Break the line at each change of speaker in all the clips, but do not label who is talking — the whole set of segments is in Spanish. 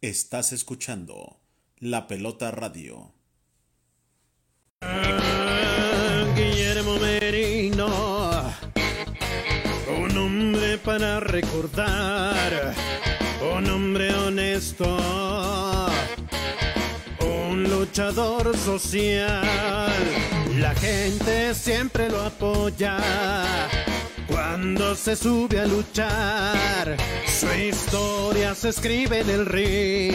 Estás escuchando La Pelota Radio.
Guillermo Merino, un hombre para recordar, un hombre honesto, un luchador social. La gente siempre lo apoya cuando se sube a luchar. Su historia se escribe en el ring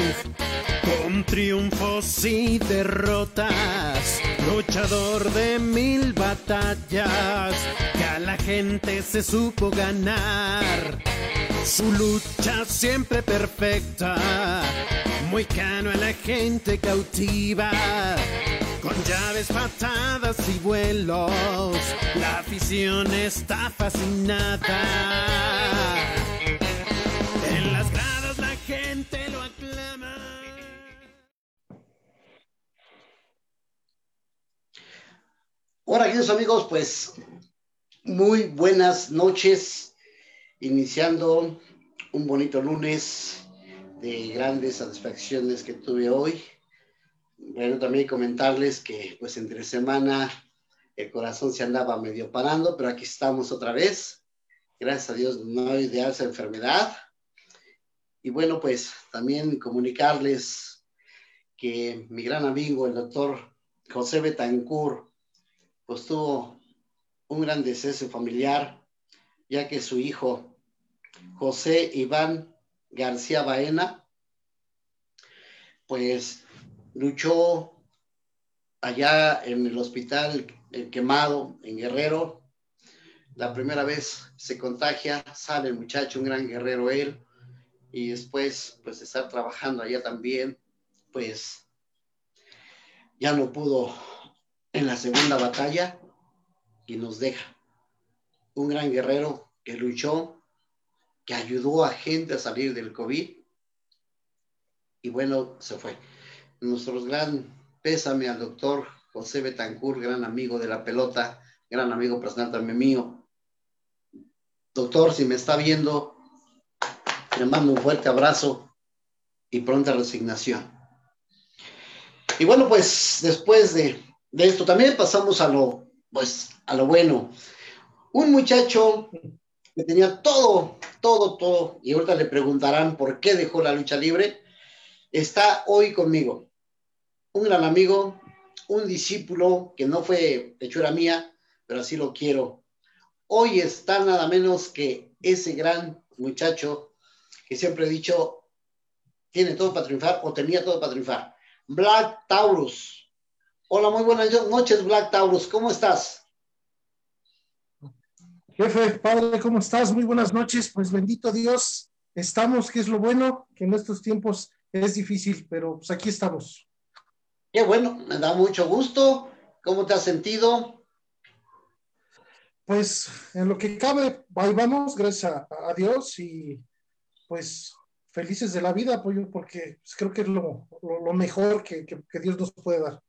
con triunfos y derrotas, luchador de mil batallas, que a la gente se supo ganar. Su lucha siempre perfecta, muy cano a la gente cautiva. Con llaves, patadas y vuelos, la afición está fascinada. En las gradas la gente lo aclama.
Hola, queridos amigos, pues muy buenas noches, iniciando un bonito lunes de grandes satisfacciones que tuve hoy. Bueno, también comentarles que pues entre semana el corazón se andaba medio parando, pero aquí estamos otra vez. Gracias a Dios no hay de alza enfermedad. Y bueno, pues también comunicarles que mi gran amigo, el doctor José Betancourt, pues tuvo un gran deceso familiar, ya que su hijo, José Iván García Baena, pues luchó allá en el hospital El Quemado, en Guerrero. La primera vez se contagia, sale el muchacho, un gran guerrero él, y después, pues, estar trabajando allá también, pues, ya no pudo en la segunda batalla y nos deja. Un gran guerrero que luchó, que ayudó a gente a salir del COVID y bueno, se fue. Nuestro gran pésame al doctor José Betancourt, gran amigo de la pelota, gran amigo personal también mío. Doctor, si me está viendo, le mando un fuerte abrazo y pronta resignación. Y bueno, pues después de, de esto también pasamos a lo, pues, a lo bueno. Un muchacho que tenía todo, todo, todo, y ahorita le preguntarán por qué dejó la lucha libre, está hoy conmigo. Un gran amigo, un discípulo que no fue hechura mía, pero así lo quiero. Hoy está nada menos que ese gran muchacho que siempre he dicho tiene todo para triunfar o tenía todo para triunfar. Black Taurus. Hola, muy buenas noches, Black Taurus. ¿Cómo estás?
Jefe, padre, ¿cómo estás? Muy buenas noches. Pues bendito Dios, estamos, que es lo bueno, que en estos tiempos es difícil, pero pues aquí estamos.
Qué bueno, me da mucho gusto. ¿Cómo te has sentido?
Pues en lo que cabe, ahí vamos, gracias a, a Dios y pues felices de la vida, apoyo, porque pues, creo que es lo, lo, lo mejor que, que, que Dios nos puede dar.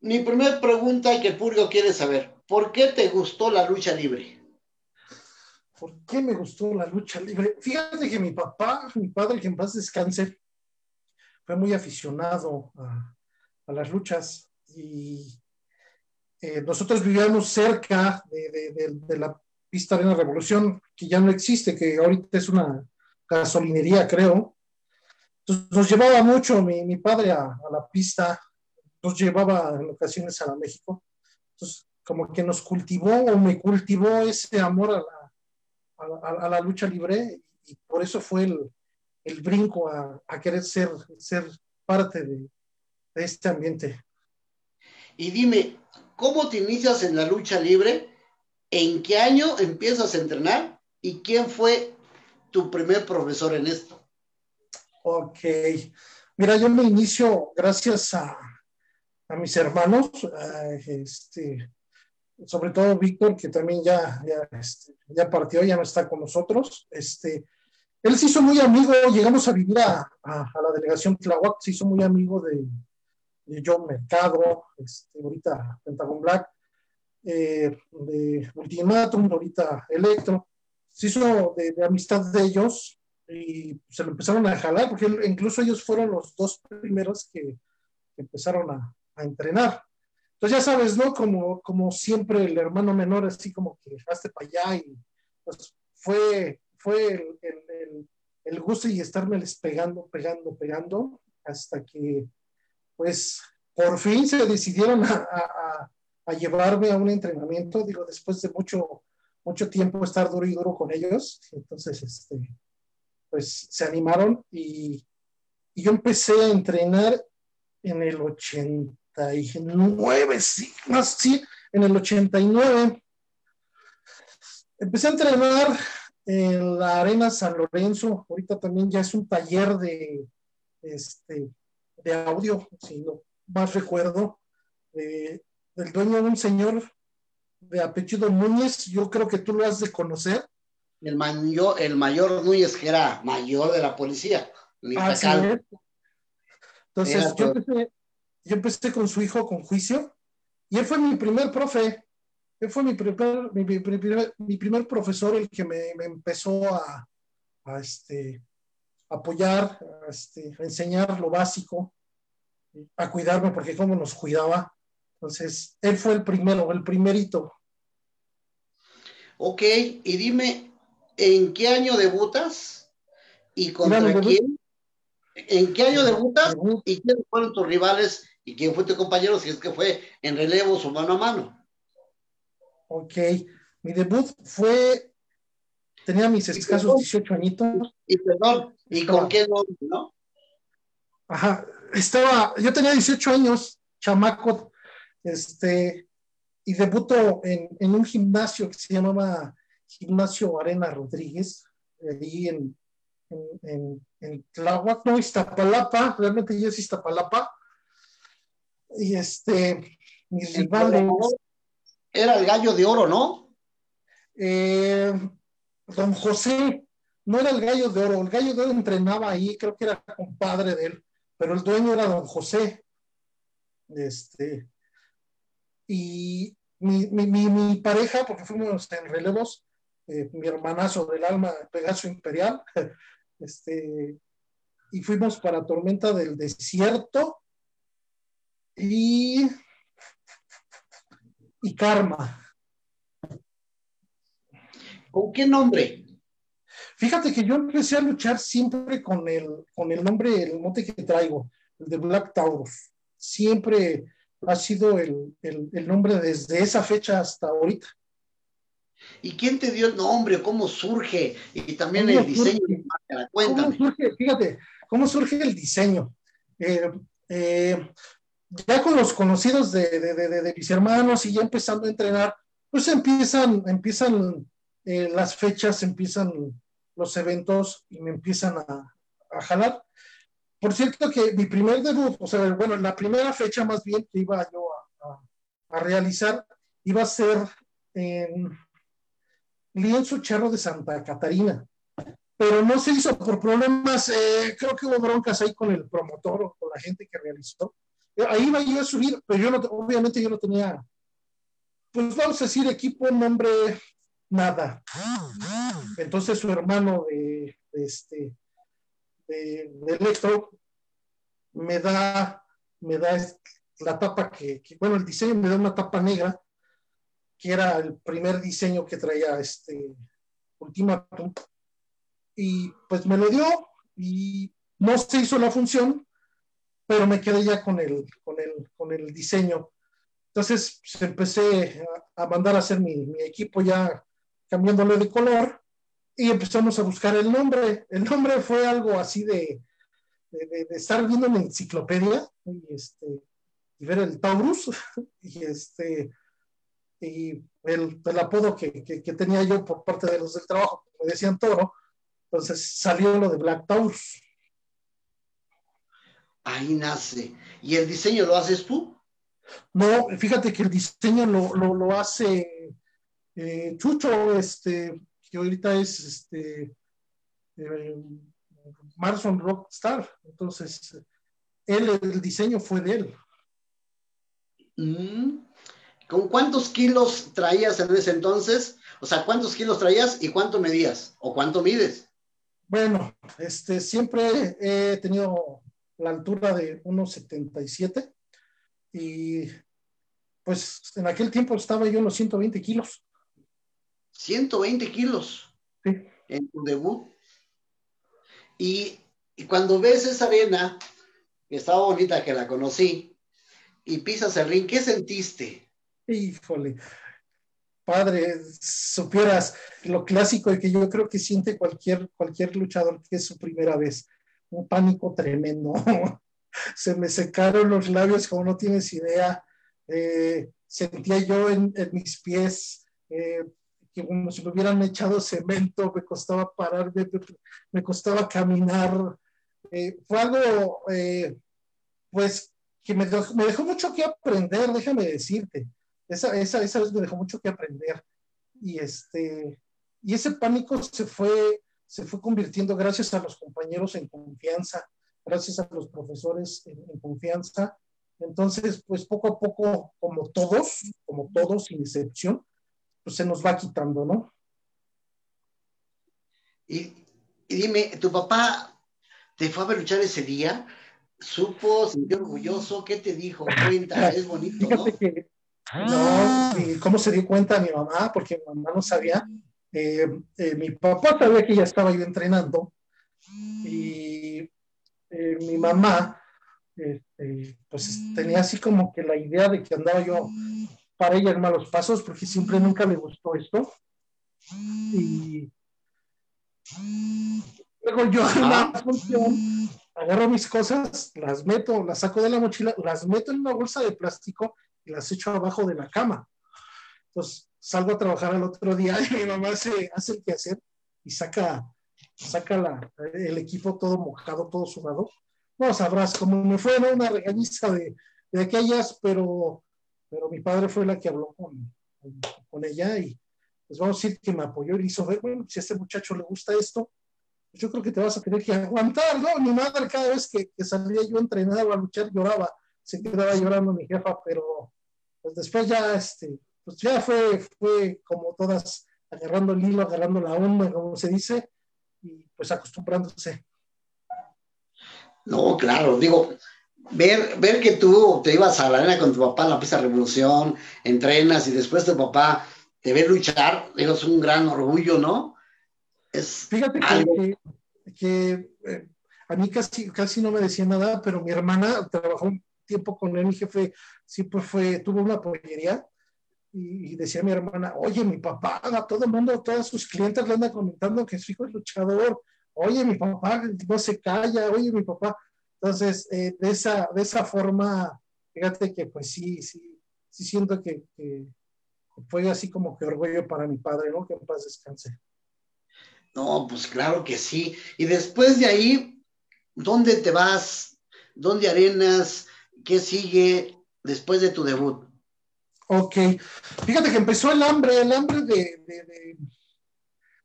Mi primera pregunta y que público quiere saber, ¿por qué te gustó la lucha libre?
¿Por qué me gustó la lucha libre? Fíjate que mi papá, mi padre, que en paz descanse, fue muy aficionado a, a las luchas y eh, nosotros vivíamos cerca de, de, de, de, la pista Revolución, que ya no existe, que ahorita es una gasolinería, creo. Entonces nos llevaba mucho mi, mi padre a, a la pista nos llevaba en ocasiones a la México. Entonces, como que nos cultivó o me cultivó ese amor a la, a a la lucha libre y por eso fue el, el brinco a, a, querer ser, ser parte de, de, este ambiente.
Y dime, ¿cómo te inicias en la lucha libre? ¿En qué año empiezas a entrenar? ¿Y quién fue tu primer profesor en esto?
Ok, mira, yo me inicio gracias a, a mis hermanos, este, sobre todo Víctor, que también ya, ya, este, ya, partió, ya no está con nosotros. Este, él se hizo muy amigo, llegamos a vivir a, la delegación Tlahuac, se hizo muy amigo de, de John Mercado, este, ahorita Pentagon Black, eh, de Ultimatum, ahorita Electro. Se hizo de, amistad de ellos, y se lo empezaron a jalar, porque incluso ellos fueron los dos primeros que, empezaron a, entrenar. Entonces ya sabes, ¿no? Como, como siempre el hermano menor, así como que dejaste para allá y pues fue, fue el, gusto y estarme les pegando, pegando, pegando, hasta que pues por fin se decidieron a, a llevarme a un entrenamiento, digo, después de mucho, mucho tiempo estar duro y duro con ellos, entonces, este, pues se animaron y, yo empecé a entrenar en el 89, sí, más sí, en el 89. Empecé a entrenar en la Arena San Lorenzo, ahorita también ya es un taller de, este, de audio, si no más recuerdo, del dueño de un señor de apellido Núñez, yo creo que tú lo has de conocer
el mayor, el mayor Núñez, que era mayor de la policía.
Ah, Entonces, yo empecé, yo empecé, con su hijo con juicio y él fue mi primer profe. Él fue mi primer, mi, primer, profesor, el que me, empezó a, este, apoyar, a, este, a enseñar lo básico, a cuidarme, porque cómo nos cuidaba. Entonces, él fue el primero, el primerito.
Ok, y dime, ¿en qué año debutas? ¿Y contra quién? ¿En qué año debutas? ¿Y quiénes fueron tus rivales? ¿Y quién fue tu compañero? Si es que fue en relevos o mano a mano.
Ok, mi debut fue, tenía mis escasos 18 añitos.
Y perdón, ¿y con qué nombre, no?
Ajá, estaba, yo tenía 18 años, chamaco, este, y debuto en, en un gimnasio que se llamaba Gimnasio Arena Rodríguez, ahí en, en, en, Tláhuac, no, Iztapalapa, realmente ya es Iztapalapa. Y este, mis rivales.
Era el gallo de oro, ¿no?
Eh, don José, no era el gallo de oro, el gallo de oro entrenaba ahí, creo que era compadre de él, pero el dueño era don José. Este, y mi, mi, mi pareja, porque fuimos en relevos, eh, mi hermanazo del alma, Pegaso Imperial, este, y fuimos para Tormenta del Desierto y, y Karma.
¿Con qué nombre?
Fíjate que yo empecé a luchar siempre con el, con el nombre, el mote que traigo, el de Black Taurus. Siempre ha sido el, el nombre desde esa fecha hasta ahorita.
¿Y quién te dio el nombre? ¿Cómo surge? Y también el diseño.
Cuéntame. ¿Cómo surge? Fíjate, ¿cómo surge el diseño? Eh, eh, ya con los conocidos de, mis hermanos y ya empezando a entrenar, pues empiezan, empiezan eh, las fechas, empiezan los eventos y me empiezan a, jalar. Por cierto que mi primer debut, o sea, bueno, la primera fecha más bien que iba yo a realizar, iba a ser en lienzo charro de Santa Catarina, pero no se hizo por problemas, eh, creo que hubo broncas ahí con el promotor o con la gente que realizó. Eh, ahí iba yo a subir, pero yo no, obviamente yo no tenía, pues vamos a decir, equipo, nombre, nada. Entonces su hermano de, este, de, Electro me da, me da la tapa que, bueno, el diseño me da una tapa negra que era el primer diseño que traía este Ultimatum. Y pues me lo dio y no se hizo la función, pero me quedé ya con el, con el, con el diseño. Entonces pues, empecé a, mandar a hacer mi, equipo ya cambiándole de color y empezamos a buscar el nombre. El nombre fue algo así de, de, estar viendo una enciclopedia y, este, y ver el Taurus y este y el, apodo que, tenía yo por parte de los del trabajo, me decían toro, entonces salió lo de Black Taurus.
Ahí nace. ¿Y el diseño lo haces tú?
No, fíjate que el diseño lo, hace eh, Chucho, este, que ahorita es este, eh, Marson Rockstar. Entonces, él, el diseño fue de él.
Mm. ¿Con cuántos kilos traías en ese entonces? O sea, ¿cuántos kilos traías y cuánto medías? ¿O cuánto mides?
Bueno, este, siempre he tenido la altura de 1,77 y pues en aquel tiempo estaba yo en los 120 kilos.
120 kilos
Sí.
en tu debut. Y, y cuando ves esa arena, que estaba bonita, que la conocí, y pisas el ring, ¿qué sentiste?
Híjole, padre, supieras lo clásico de que yo creo que siente cualquier, cualquier luchador que es su primera vez, un pánico tremendo. Se me secaron los labios como no tienes idea. Eh, sentía yo en, mis pies eh, que como si me hubieran echado cemento, me costaba parar, me, me costaba caminar. Eh, fue algo, eh, pues, que me dejó, me dejó mucho que aprender, déjame decirte. Esa, esa, esa vez me dejó mucho que aprender. Y, este, y ese pánico se fue, se fue convirtiendo gracias a los compañeros en confianza, gracias a los profesores en, en confianza. Entonces, pues poco a poco, como todos, como todos, sin excepción, pues se nos va quitando, ¿no?
Y, y dime, ¿tu papá te fue a ver luchar ese día? ¿Supo, sintió orgulloso? ¿Qué te dijo? Cuenta, es bonito, ¿no?
Fíjate que, no, y ¿cómo se dio cuenta mi mamá? Porque mi mamá no sabía. Eh, eh, mi papá sabía que ya estaba yo entrenando y eh, mi mamá, este, pues tenía así como que la idea de que andaba yo para ella en malos pasos porque siempre nunca le gustó esto. Y luego yo en una función agarro mis cosas, las meto, las saco de la mochila, las meto en una bolsa de plástico y las echo abajo de la cama. Entonces salgo a trabajar al otro día y mi mamá se hace el quehacer y saca, saca la, el equipo todo mojado, todo sudado. No sabrás cómo me fue, ¿no? Una regañiza de, de aquellas, pero, pero mi padre fue la que habló con, con ella y pues vamos a decir que me apoyó y le hizo ver, bueno, si a este muchacho le gusta esto, pues yo creo que te vas a tener que aguantar, ¿no? Mi madre cada vez que, que salía yo a entrenar o a luchar lloraba, se quedaba llorando mi jefa, pero pues después ya, este, pues ya fue, fue como todas agarrando el hilo, agarrando la onda, como se dice, y pues acostumbrándose.
No, claro, digo, ver, ver que tú te ibas a la arena con tu papá en la pista revolución, entrenas y después tu papá te ve luchar, digo, es un gran orgullo, ¿no? Es
Fíjate que,
algo-
que, que, eh, a mí casi, casi no me decía nada, pero mi hermana trabajó un tiempo con él, mi jefe siempre fue, tuvo una pollería y, decía mi hermana, oye, mi papá, a todo el mundo, a todas sus clientes le andan comentando que su hijo es luchador, oye, mi papá no se calla, oye, mi papá. Entonces, eh, de, esa, de esa forma, fíjate que pues sí, sí, sí siento que, que fue así como que orgullo para mi padre, ¿no? Que en paz descanse.
No, pues claro que sí. Y después de ahí, ¿dónde te vas? ¿Dónde arenas? ¿Qué sigue después de tu debut?
Ok, fíjate que empezó el hambre, el hambre de, de,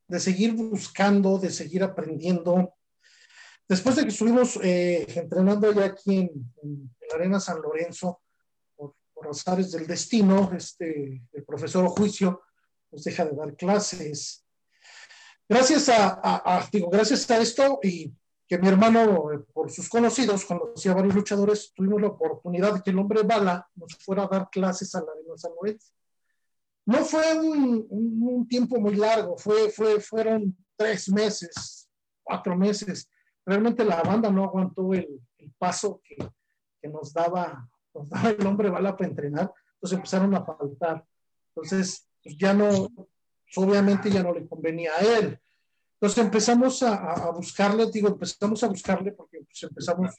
de, seguir buscando, de seguir aprendiendo. Después de que estuvimos eh, entrenando ya aquí en, la Arena San Lorenzo, por, por los ares del destino, este, el profesor Juicio nos deja de dar clases. Gracias a, digo, gracias a esto y que mi hermano, eh, por sus conocidos, conocía a varios luchadores, tuvimos la oportunidad de que el hombre Bala nos fuera a dar clases a la Arena San Lorenzo. No fue un, un, un, tiempo muy largo, fue, fue, fueron tres meses, cuatro meses. Realmente la banda no aguantó el, el paso que, que nos, daba, nos daba el hombre Bala para entrenar, entonces empezaron a faltar. Entonces, pues ya no, obviamente ya no le convenía a él. Entonces empezamos a, a, buscarle, digo, empezamos a buscarle porque pues, empezamos,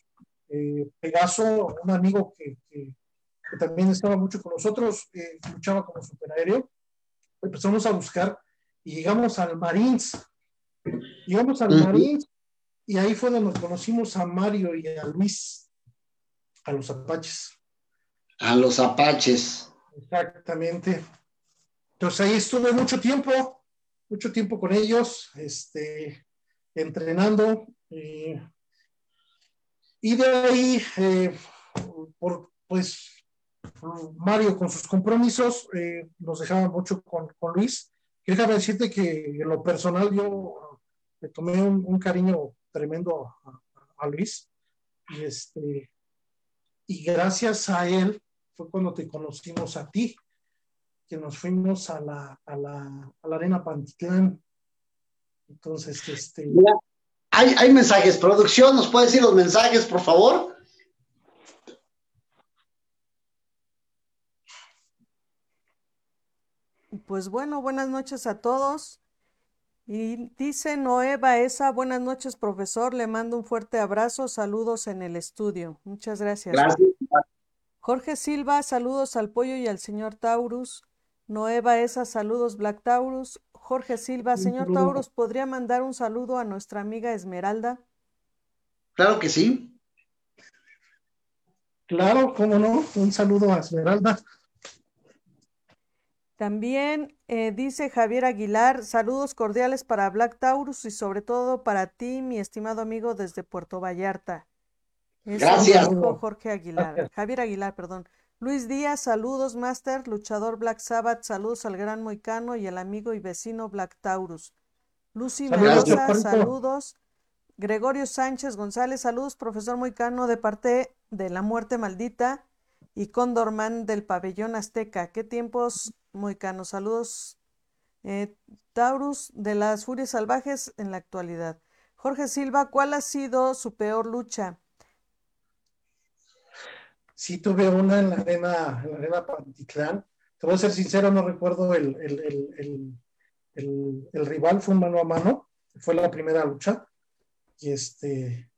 eh, Pegaso, un amigo que, que, que, también estaba mucho con nosotros, eh, luchaba como superaéreo, empezamos a buscar y llegamos al Marines, llegamos al. Marines y ahí fue donde nos conocimos a Mario y a Luis, a los Apaches.
A los Apaches.
Exactamente. Entonces ahí estuve mucho tiempo, mucho tiempo con ellos, este, entrenando. Eh, y de ahí, eh, por, pues, Mario con sus compromisos eh, nos dejaba mucho con, Luis. Déjame decirte que en lo personal yo le tomé un, cariño tremendo a, Luis. Y, este, y gracias a él fue cuando te conocimos a ti, que nos fuimos a la, a la, a la arena Pantitlán. Entonces, este...
hay, hay mensajes. Producción, ¿nos puede decir los mensajes, por favor?
Pues bueno, buenas noches a todos. Y dice Noé Baeza, buenas noches, profesor. Le mando un fuerte abrazo. Saludos en el estudio. Muchas gracias.
Gracias.
Jorge Silva, saludos al pollo y al señor Taurus. Noé Baeza, saludos Black Taurus. Jorge Silva, señor Taurus, ¿podría mandar un saludo a nuestra amiga Esmeralda?
Claro que sí.
Claro, cómo no. Un saludo a Esmeralda.
También eh, dice Javier Aguilar, saludos cordiales para Black Taurus y sobre todo para ti, mi estimado amigo desde Puerto Vallarta.
Gracias.
Jorge Aguilar, Javier Aguilar, perdón. Luis Díaz, saludos, Master, luchador Black Sabbath, saludos al gran Moicano y al amigo y vecino Black Taurus. Lucy Mendoza, saludos. Gregorio Sánchez González, saludos, profesor Moicano, de parte de la muerte maldita y Condorman del pabellón azteca. ¿Qué tiempos Moicano. Saludos. Eh, Taurus de las Furias Salvajes en la actualidad. Jorge Silva, ¿cuál ha sido su peor lucha?
Sí, tuve una en la arena, en la arena Pantitlán. Te voy a ser sincero, no recuerdo el, el, rival, fue un mano a mano, fue la primera lucha. Y este,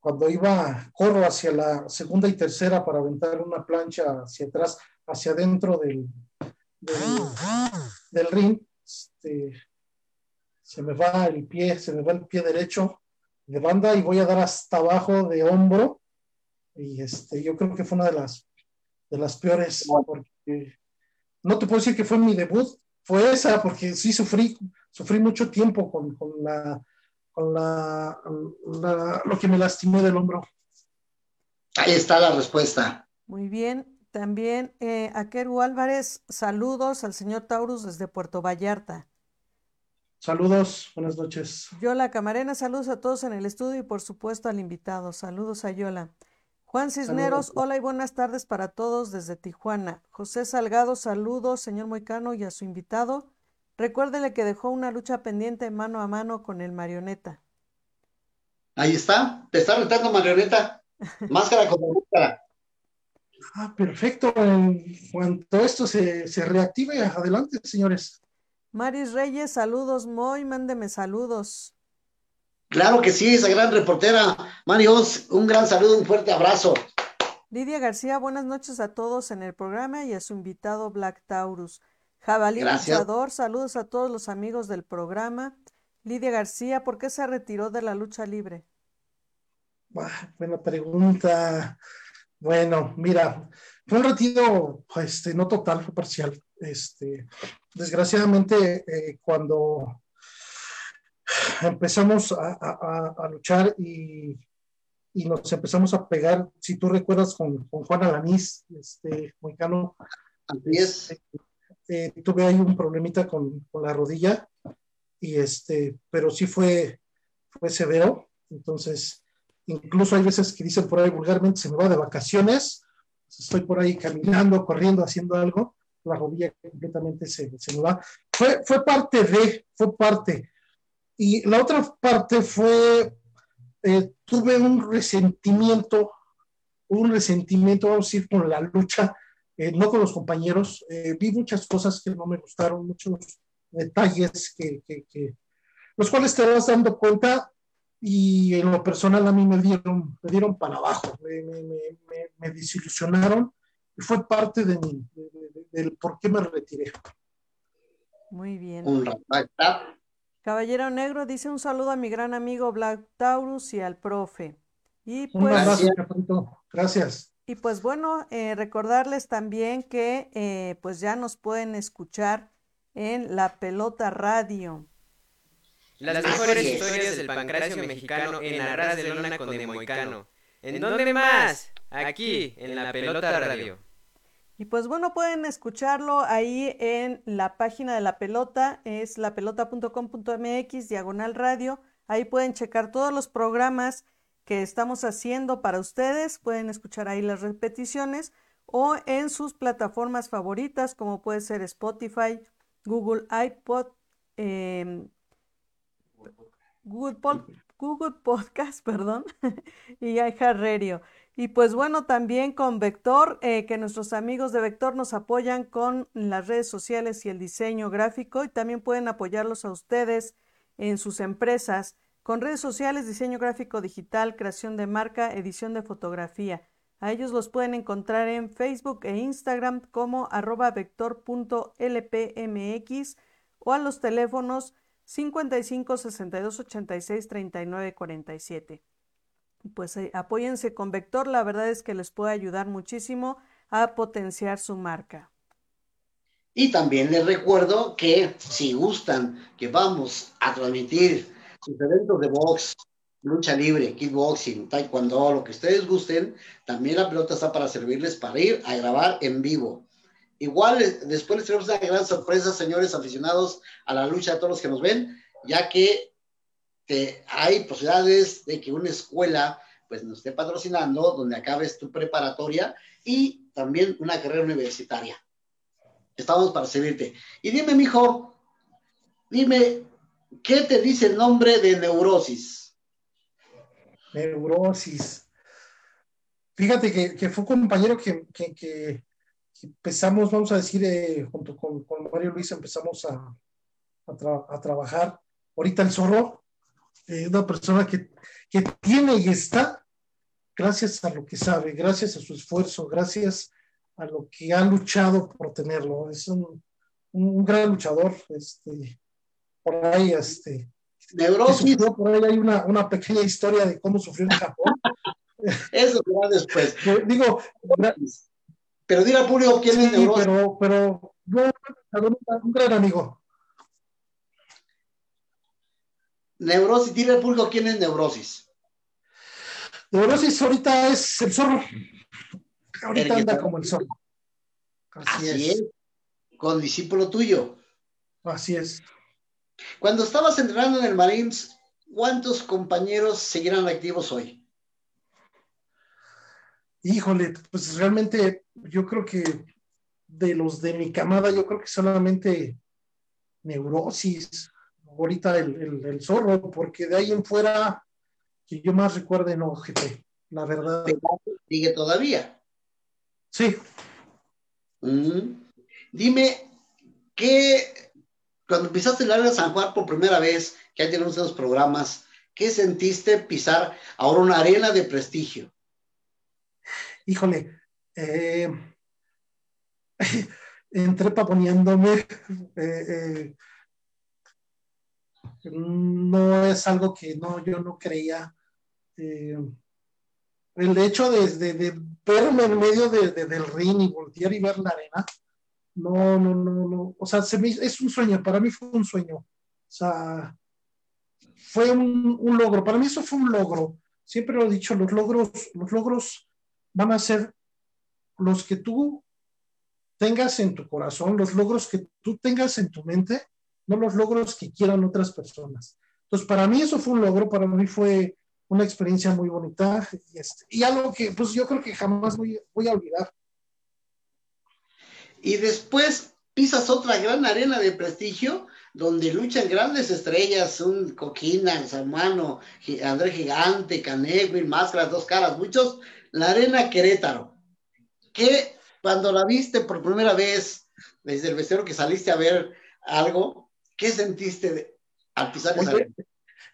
cuando iba, corro hacia la segunda y tercera para aventar una plancha hacia atrás, hacia adentro del, del, ring, este, se me va el pie, se me va el pie derecho de banda y voy a dar hasta abajo de hombro. Y este, yo creo que fue una de las, de las peores, porque no te puedo decir que fue mi debut, fue esa, porque sí sufrí, sufrí mucho tiempo con, con la, con la, lo que me lastimó del hombro.
Ahí está la respuesta.
Muy bien. También eh, a Keru Álvarez, saludos al señor Taurus desde Puerto Vallarta.
Saludos, buenas noches.
Yola Camarena, saludos a todos en el estudio y por supuesto al invitado. Saludos a Yola. Juan Cisneros, hola y buenas tardes para todos desde Tijuana. José Salgado, saludos, señor Moicano y a su invitado. Recuérdele que dejó una lucha pendiente mano a mano con el marioneta.
Ahí está, te está retando marioneta. Máscara con máscara.
Ah, perfecto. En cuanto esto se, se reactive, adelante, señores.
Maris Reyes, saludos, Moy, mándeme saludos.
Claro que sí, esa gran reportera. Marios, un gran saludo, un fuerte abrazo.
Lidia García, buenas noches a todos en el programa y a su invitado Black Taurus. Jabalí Luchador, saludos a todos los amigos del programa. Lidia García, ¿por qué se retiró de la lucha libre?
buena pregunta. Bueno, mira, fue un retiro, este, no total, fue parcial. Este, desgraciadamente, eh, cuando empezamos a, luchar y, nos empezamos a pegar, si tú recuerdas, con, Juan Alanís, este, mexicano, este, eh, tuve ahí un problemita con, la rodilla, y este, pero sí fue, fue severo, entonces Incluso hay veces que dicen por ahí vulgarmente, se me va de vacaciones, estoy por ahí caminando, corriendo, haciendo algo, la rodilla completamente se, se me va. Fue, fue parte de, fue parte. Y la otra parte fue, eh, tuve un resentimiento, un resentimiento, vamos a decir, con la lucha, eh, no con los compañeros. Eh, vi muchas cosas que no me gustaron, muchos detalles que, que, que, los cuales te vas dando cuenta y en lo personal a mí me dieron, me dieron para abajo, me, me, me, desilusionaron y fue parte de mí, del por qué me retiré.
Muy bien. Caballero Negro dice un saludo a mi gran amigo Black Taurus y al profe. Y pues,
gracias, gracias.
Y pues bueno, eh, recordarles también que eh, pues ya nos pueden escuchar en La Pelota Radio.
Las mejores historias del pancracio mexicano en Arras de Lona con Demoicano. ¿En dónde más? Aquí, en la Pelota Radio.
Y pues bueno, pueden escucharlo ahí en la página de la pelota, es lapelota.com.mx, diagonal radio. Ahí pueden checar todos los programas que estamos haciendo para ustedes, pueden escuchar ahí las repeticiones o en sus plataformas favoritas como puede ser Spotify, Google iPod, em, Google, Google Podcast, perdón, y iHeartRadio. Y pues bueno, también con Vector, eh, que nuestros amigos de Vector nos apoyan con las redes sociales y el diseño gráfico y también pueden apoyarlos a ustedes en sus empresas con redes sociales, diseño gráfico digital, creación de marca, edición de fotografía. A ellos los pueden encontrar en Facebook e Instagram como arroba vector.lpmx o a los teléfonos 55 62 86 39 47 pues eh, apóyense con Vector, la verdad es que les puede ayudar muchísimo a potenciar su marca.
Y también les recuerdo que si gustan que vamos a transmitir sus eventos de box, lucha libre, kickboxing, taekwondo, lo que ustedes gusten, también la pelota está para servirles para ir a grabar en vivo. Igual después les tenemos una gran sorpresa, señores aficionados a la lucha, a todos los que nos ven, ya que hay posibilidades de que una escuela pues nos esté patrocinando donde acabes tu preparatoria y también una carrera universitaria. Estamos para servirte. Y dime, mijo, dime, ¿qué te dice el nombre de neurosis?
Neurosis. Fíjate que, fue un compañero que, empezamos, vamos a decir, eh, junto con, Mario Luis, empezamos a, a trabajar. Ahorita el zorro, eh, una persona que, tiene y está gracias a lo que sabe, gracias a su esfuerzo, gracias a lo que ha luchado por tenerlo. Es un, gran luchador. Este, por ahí, este.
Neurosis.
Por ahí hay una, pequeña historia de cómo sufrió en Japón.
Eso será después.
Digo,
pero dile al público quién es Neurosis.
Pero, pero un gran amigo.
Neurosis, dile al público quién es Neurosis.
Neurosis ahorita es el zorro. Ahorita anda como el zorro.
Así, es. Con discípulo tuyo.
Así es.
Cuando estabas entrenando en el Marines, ¿cuántos compañeros seguirán activos hoy?
Híjole, pues realmente yo creo que de los de mi camada, yo creo que solamente neurosis, ahorita el, zorro, porque de ahí en fuera, que yo más recuerde, no, jefe, la verdad.
¿Sigue todavía?
Sí.
Mm. Dime, ¿qué, cuando pisaste el área de San Juan por primera vez, que ya tenemos esos programas, ¿qué sentiste pisar ahora una arena de prestigio?
Híjole, eh, entré poniéndome eh, eh, no es algo que no, yo no creía. Eh, el hecho de, de, verme en medio de, del ring y voltear y ver la arena, no, no, no, no. O sea, se me, es un sueño, para mí fue un sueño. O sea, fue un, un, logro. Para mí eso fue un logro. Siempre lo he dicho, los logros, los logros van a ser los que tú tengas en tu corazón, los logros que tú tengas en tu mente, no los logros que quieran otras personas. Entonces, para mí eso fue un logro, para mí fue una experiencia muy bonita y, este, algo que pues yo creo que jamás voy, a olvidar.
Y después pisas otra gran arena de prestigio donde luchan grandes estrellas, un Coquina, Samano, André Gigante, Canego, Máscaras, Dos Caras, muchos, la arena Querétaro. Que cuando la viste por primera vez, desde el vestero que saliste a ver algo, ¿Qué sentiste al pisar esa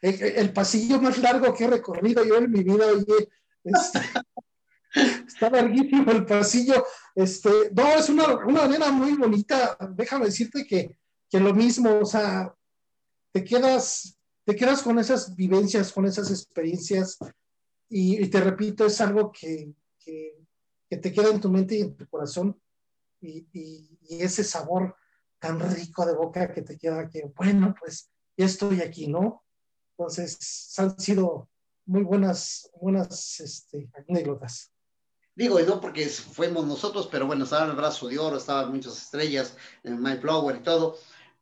el, pasillo más largo que he recorrido yo en mi vida, oye, está, larguísimo el pasillo. Este, no, es una, una arena muy bonita. Déjame decirte que, lo mismo, o sea, te quedas, te quedas con esas vivencias, con esas experiencias, y, te repito, es algo que, te queda en tu mente y en tu corazón, y, y ese sabor tan rico de boca que te queda que, bueno, pues ya estoy aquí, ¿no? Entonces, han sido muy buenas, buenas este, anécdotas.
Digo, y no porque fuimos nosotros, pero bueno, estaba el brazo de oro, estaban muchas estrellas en My Flower y todo.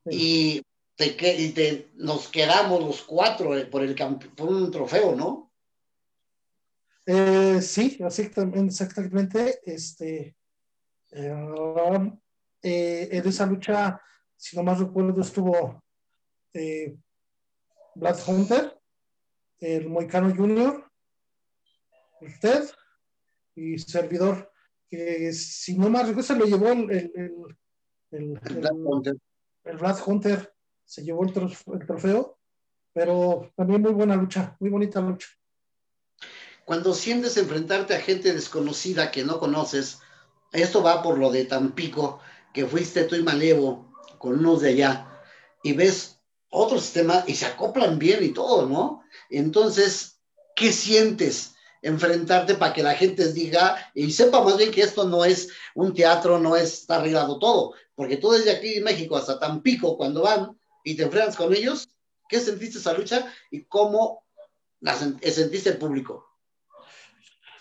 Y, te, y te, nos quedamos los cuatro eh, por, el, por un trofeo, ¿no?
Eh, sí, exactamente. Este, eh, eh, en esa lucha, si no más recuerdo, estuvo eh, Black Hunter, el Moicano Junior, usted y servidor, que si no más recuerdo, se lo llevó el, el, el, Hunter. el, Black Hunter, se llevó el, trofeo, pero también muy buena lucha, muy bonita lucha.
Cuando sientes enfrentarte a gente desconocida que no conoces, esto va por lo de Tampico, que fuiste tú y Malevo con unos de allá, y ves otro sistema y se acoplan bien y todo, ¿no? Entonces, ¿qué sientes? enfrentarte para que la gente diga y sepa más bien que esto no es un teatro, no es está arreglado todo, porque tú desde aquí en México hasta Tampico, cuando van y te enfrentas con ellos, ¿qué sentiste esa lucha y cómo la sentiste el público?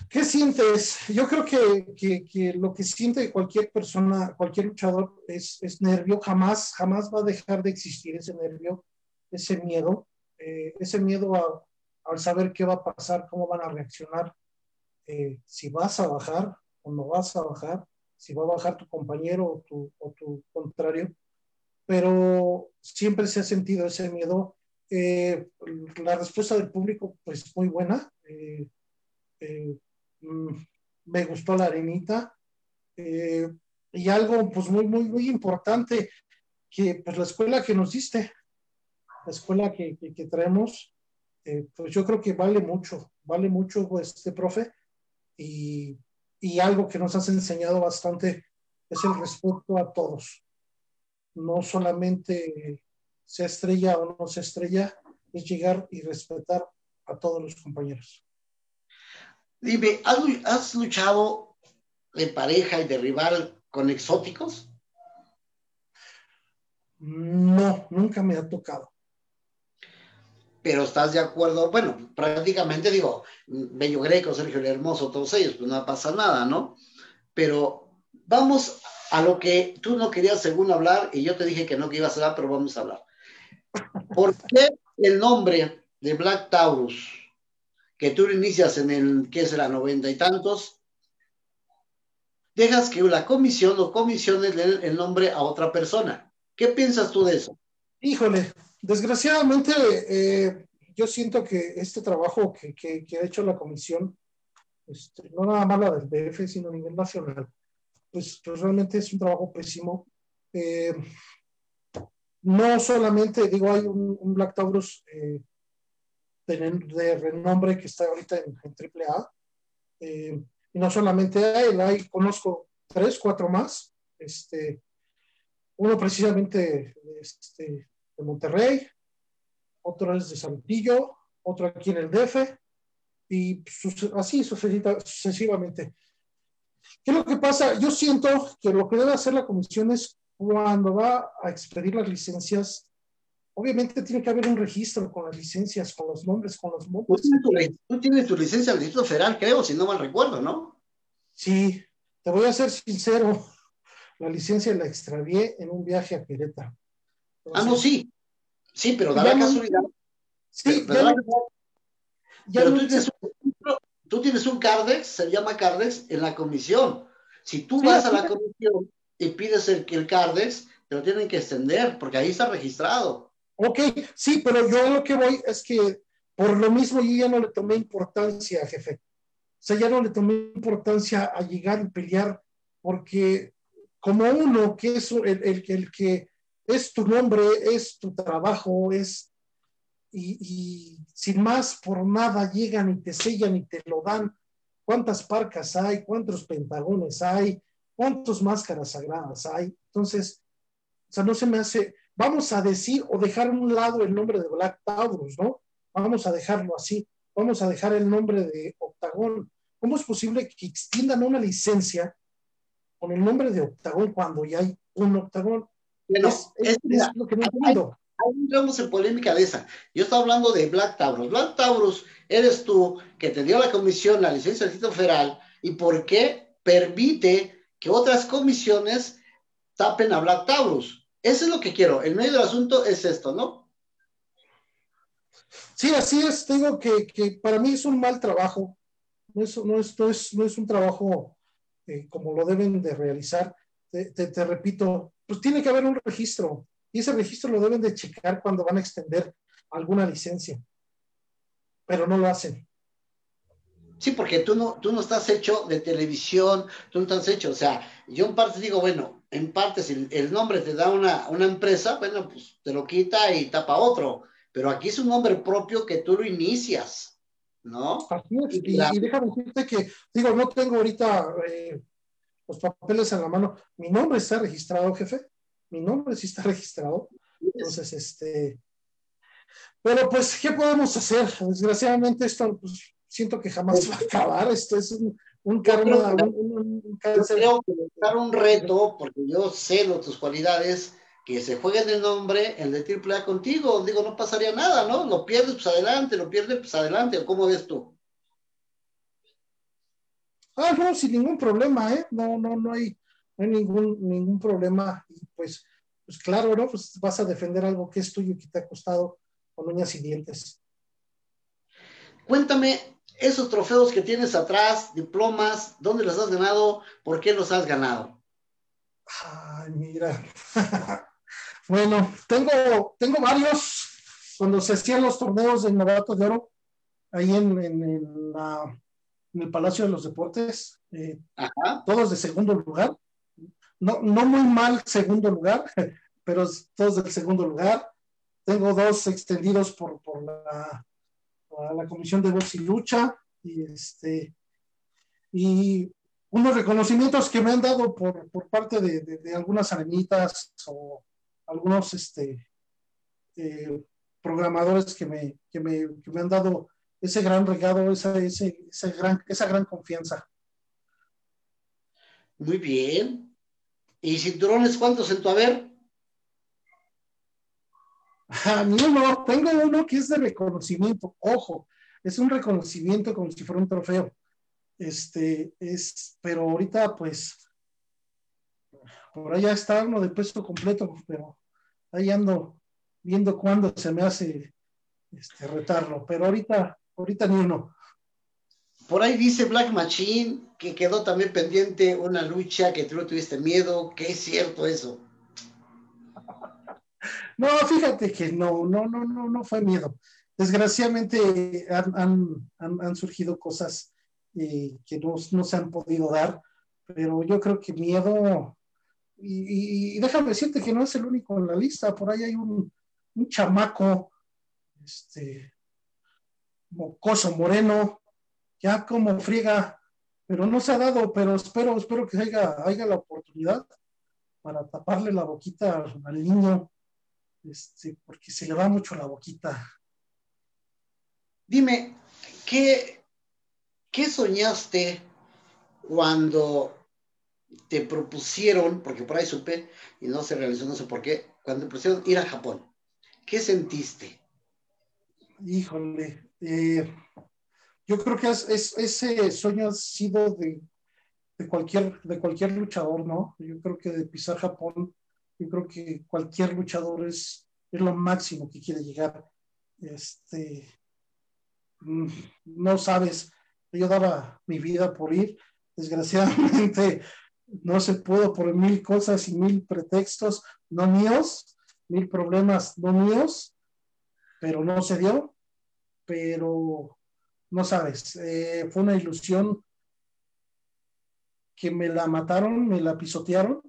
¿Qué sientes? Yo creo que, lo que siente cualquier persona, cualquier luchador es, nervio, jamás, jamás va a dejar de existir ese nervio, ese miedo, eh, ese miedo al saber qué va a pasar, cómo van a reaccionar, eh, si vas a bajar o no vas a bajar, si va a bajar tu compañero o tu, o tu contrario, pero siempre se ha sentido ese miedo. Eh, la respuesta del público, pues muy buena. Mm, me gustó la arenita. Eh, y algo pues muy, muy, muy importante, que pues la escuela que nos diste, la escuela que, que, traemos, eh, pues yo creo que vale mucho, vale mucho este profe y, y, algo que nos has enseñado bastante es el respeto a todos. No solamente se estrella o no se estrella, es llegar y respetar a todos los compañeros.
Dime, ¿has, luchado de pareja y de rival con exóticos?
No, nunca me ha tocado.
Pero estás de acuerdo, bueno, prácticamente digo, Bello Greco, Sergio el Hermoso, todos ellos, pues no pasa nada, ¿no? Pero vamos a lo que tú no querías según hablar y yo te dije que no que ibas a hablar, pero vamos a hablar. ¿Por qué el nombre de Black Taurus que tú inicias en el, ¿qué será? Noventa y tantos, dejas que la comisión o comisiones den el nombre a otra persona. ¿Qué piensas tú de eso?
Híjole, desgraciadamente eh, yo siento que este trabajo que, que, ha hecho la comisión, este, no nada más la del DF, sino a nivel nacional, pues, pues realmente es un trabajo pésimo. Eh, no solamente, digo, hay un, Black Taurus eh, de, renombre que está ahorita en, AAA. Eh, y no solamente a él, hay, conozco tres, cuatro más. Este, uno precisamente este, de Monterrey, otro es de Saltillo, otro aquí en el DF, y así sucesivamente. ¿Qué es lo que pasa? Yo siento que lo que debe hacer la comisión es cuando va a expedir las licencias, obviamente tiene que haber un registro con las licencias, con los nombres, con los
montos. Tú tienes tu, licencia del Distrito Federal, creo, si no mal recuerdo, ¿no?
Sí, te voy a ser sincero. La licencia la extravié en un viaje a Querétaro.
ah, no, sí. Sí, pero da la casualidad. Sí, pero, tú, tienes un, tú, tienes un, Cardex, se llama Cardex, en la comisión. Si tú vas a la comisión y pides el, el Cardex, te lo tienen que extender, porque ahí está registrado.
Ok, sí, pero yo lo que voy es que por lo mismo yo ya no le tomé importancia, jefe. O sea, ya no le tomé importancia a llegar y pelear, porque como uno que es el, que es tu nombre, es tu trabajo, es, y, y, sin más por nada llegan y te sellan y te lo dan. ¿Cuántas parcas hay? ¿Cuántos pentagones hay? ¿Cuántas máscaras sagradas hay? Entonces, o sea, no se me hace, vamos a decir o dejar a un lado el nombre de Black Taurus, ¿no? Vamos a dejarlo así, vamos a dejar el nombre de Octagón. ¿Cómo es posible que extiendan una licencia con el nombre de Octagón cuando ya hay un Octagón?
es, lo que no entiendo. Ahí entramos en polémica de esa. Yo estaba hablando de Black Taurus. Black Taurus eres tú que te dio la comisión la licencia del Tito Federal y por qué permite que otras comisiones tapen a Black Taurus. Eso es lo que quiero. El medio del asunto es esto, ¿no?
Sí, así es. Digo que, que para mí es un mal trabajo. No es, no es, no es, no es un trabajo eh, como lo deben de realizar. Te, te, te, repito, pues tiene que haber un registro y ese registro lo deben de checar cuando van a extender alguna licencia, pero no lo hacen.
Sí, porque tú no, tú no estás hecho de televisión, tú no estás hecho, o sea, yo en parte digo, bueno, en parte si el nombre te da una, una empresa, bueno, pues te lo quita y tapa otro, pero aquí es un nombre propio que tú lo inicias, ¿no?
Así es, y, la... y déjame decirte que, digo, no tengo ahorita eh, los papeles en la mano, mi nombre está registrado, jefe, mi nombre sí está registrado, entonces, este, pero pues, ¿qué podemos hacer? Desgraciadamente esto, pues, siento que jamás va a acabar. Esto es un, un karma, un, un
cáncer. Yo creo que dar un reto, porque yo sé lo, tus cualidades, que se jueguen el nombre, el de AAA contigo. Digo, no pasaría nada, ¿no? Lo pierdes, pues adelante, lo pierdes, pues adelante. ¿Cómo ves tú?
Ah, no, sin ningún problema, ¿eh? No, no, no hay, no hay ningún, ningún problema. Y pues, pues claro, ¿no? Pues vas a defender algo que es tuyo, que te ha costado con uñas y dientes.
Cuéntame esos trofeos que tienes atrás, diplomas, ¿dónde los has ganado? ¿Por qué los has ganado?
Ay, mira. bueno, tengo, tengo varios. Cuando se hacían los torneos de novato de oro, ahí en, en, en, la, en el Palacio de los Deportes, eh, todos de segundo lugar. No, no muy mal segundo lugar, pero todos del segundo lugar. Tengo dos extendidos por, por la a la Comisión de Voz y Lucha y este y unos reconocimientos que me han dado por, por parte de, de, algunas arenitas o algunos este, eh, programadores que me, que, me, que me han dado ese gran regalo, esa, gran, esa gran confianza.
Muy bien. ¿Y cinturones cuántos en tu haber?
A mí no, tengo uno que es de reconocimiento, ojo, es un reconocimiento como si fuera un trofeo. Este, es, pero ahorita pues, por allá está uno de peso completo, pero ahí ando viendo cuándo se me hace este, retarlo, pero ahorita, ahorita ni uno.
Por ahí dice Black Machine que quedó también pendiente una lucha que tú tuviste miedo, que es cierto eso.
No, fíjate que no, no, no, no, no fue miedo. Desgraciadamente han, han, han, surgido cosas eh, que no, no, se han podido dar, pero yo creo que miedo, y, déjame decirte que no es el único en la lista, por ahí hay un, un chamaco, este, mocoso, moreno, ya como friega, pero no se ha dado, pero espero, espero que haya, haya la oportunidad para taparle la boquita al niño este, porque se le va mucho la boquita.
Dime, ¿qué, qué soñaste cuando te propusieron, porque por ahí supe y no se realizó, no sé por qué, cuando te propusieron ir a Japón? ¿Qué sentiste?
Híjole, eh, yo creo que es, es, ese sueño ha sido de, de, cualquier, de cualquier luchador, ¿no? Yo creo que de pisar Japón yo creo que cualquier luchador es, es lo máximo que quiere llegar. Este, mm, no sabes, yo daba mi vida por ir, desgraciadamente no se pudo por mil cosas y mil pretextos no míos, mil problemas no míos, pero no se dio, pero no sabes, eh, fue una ilusión que me la mataron, me la pisotearon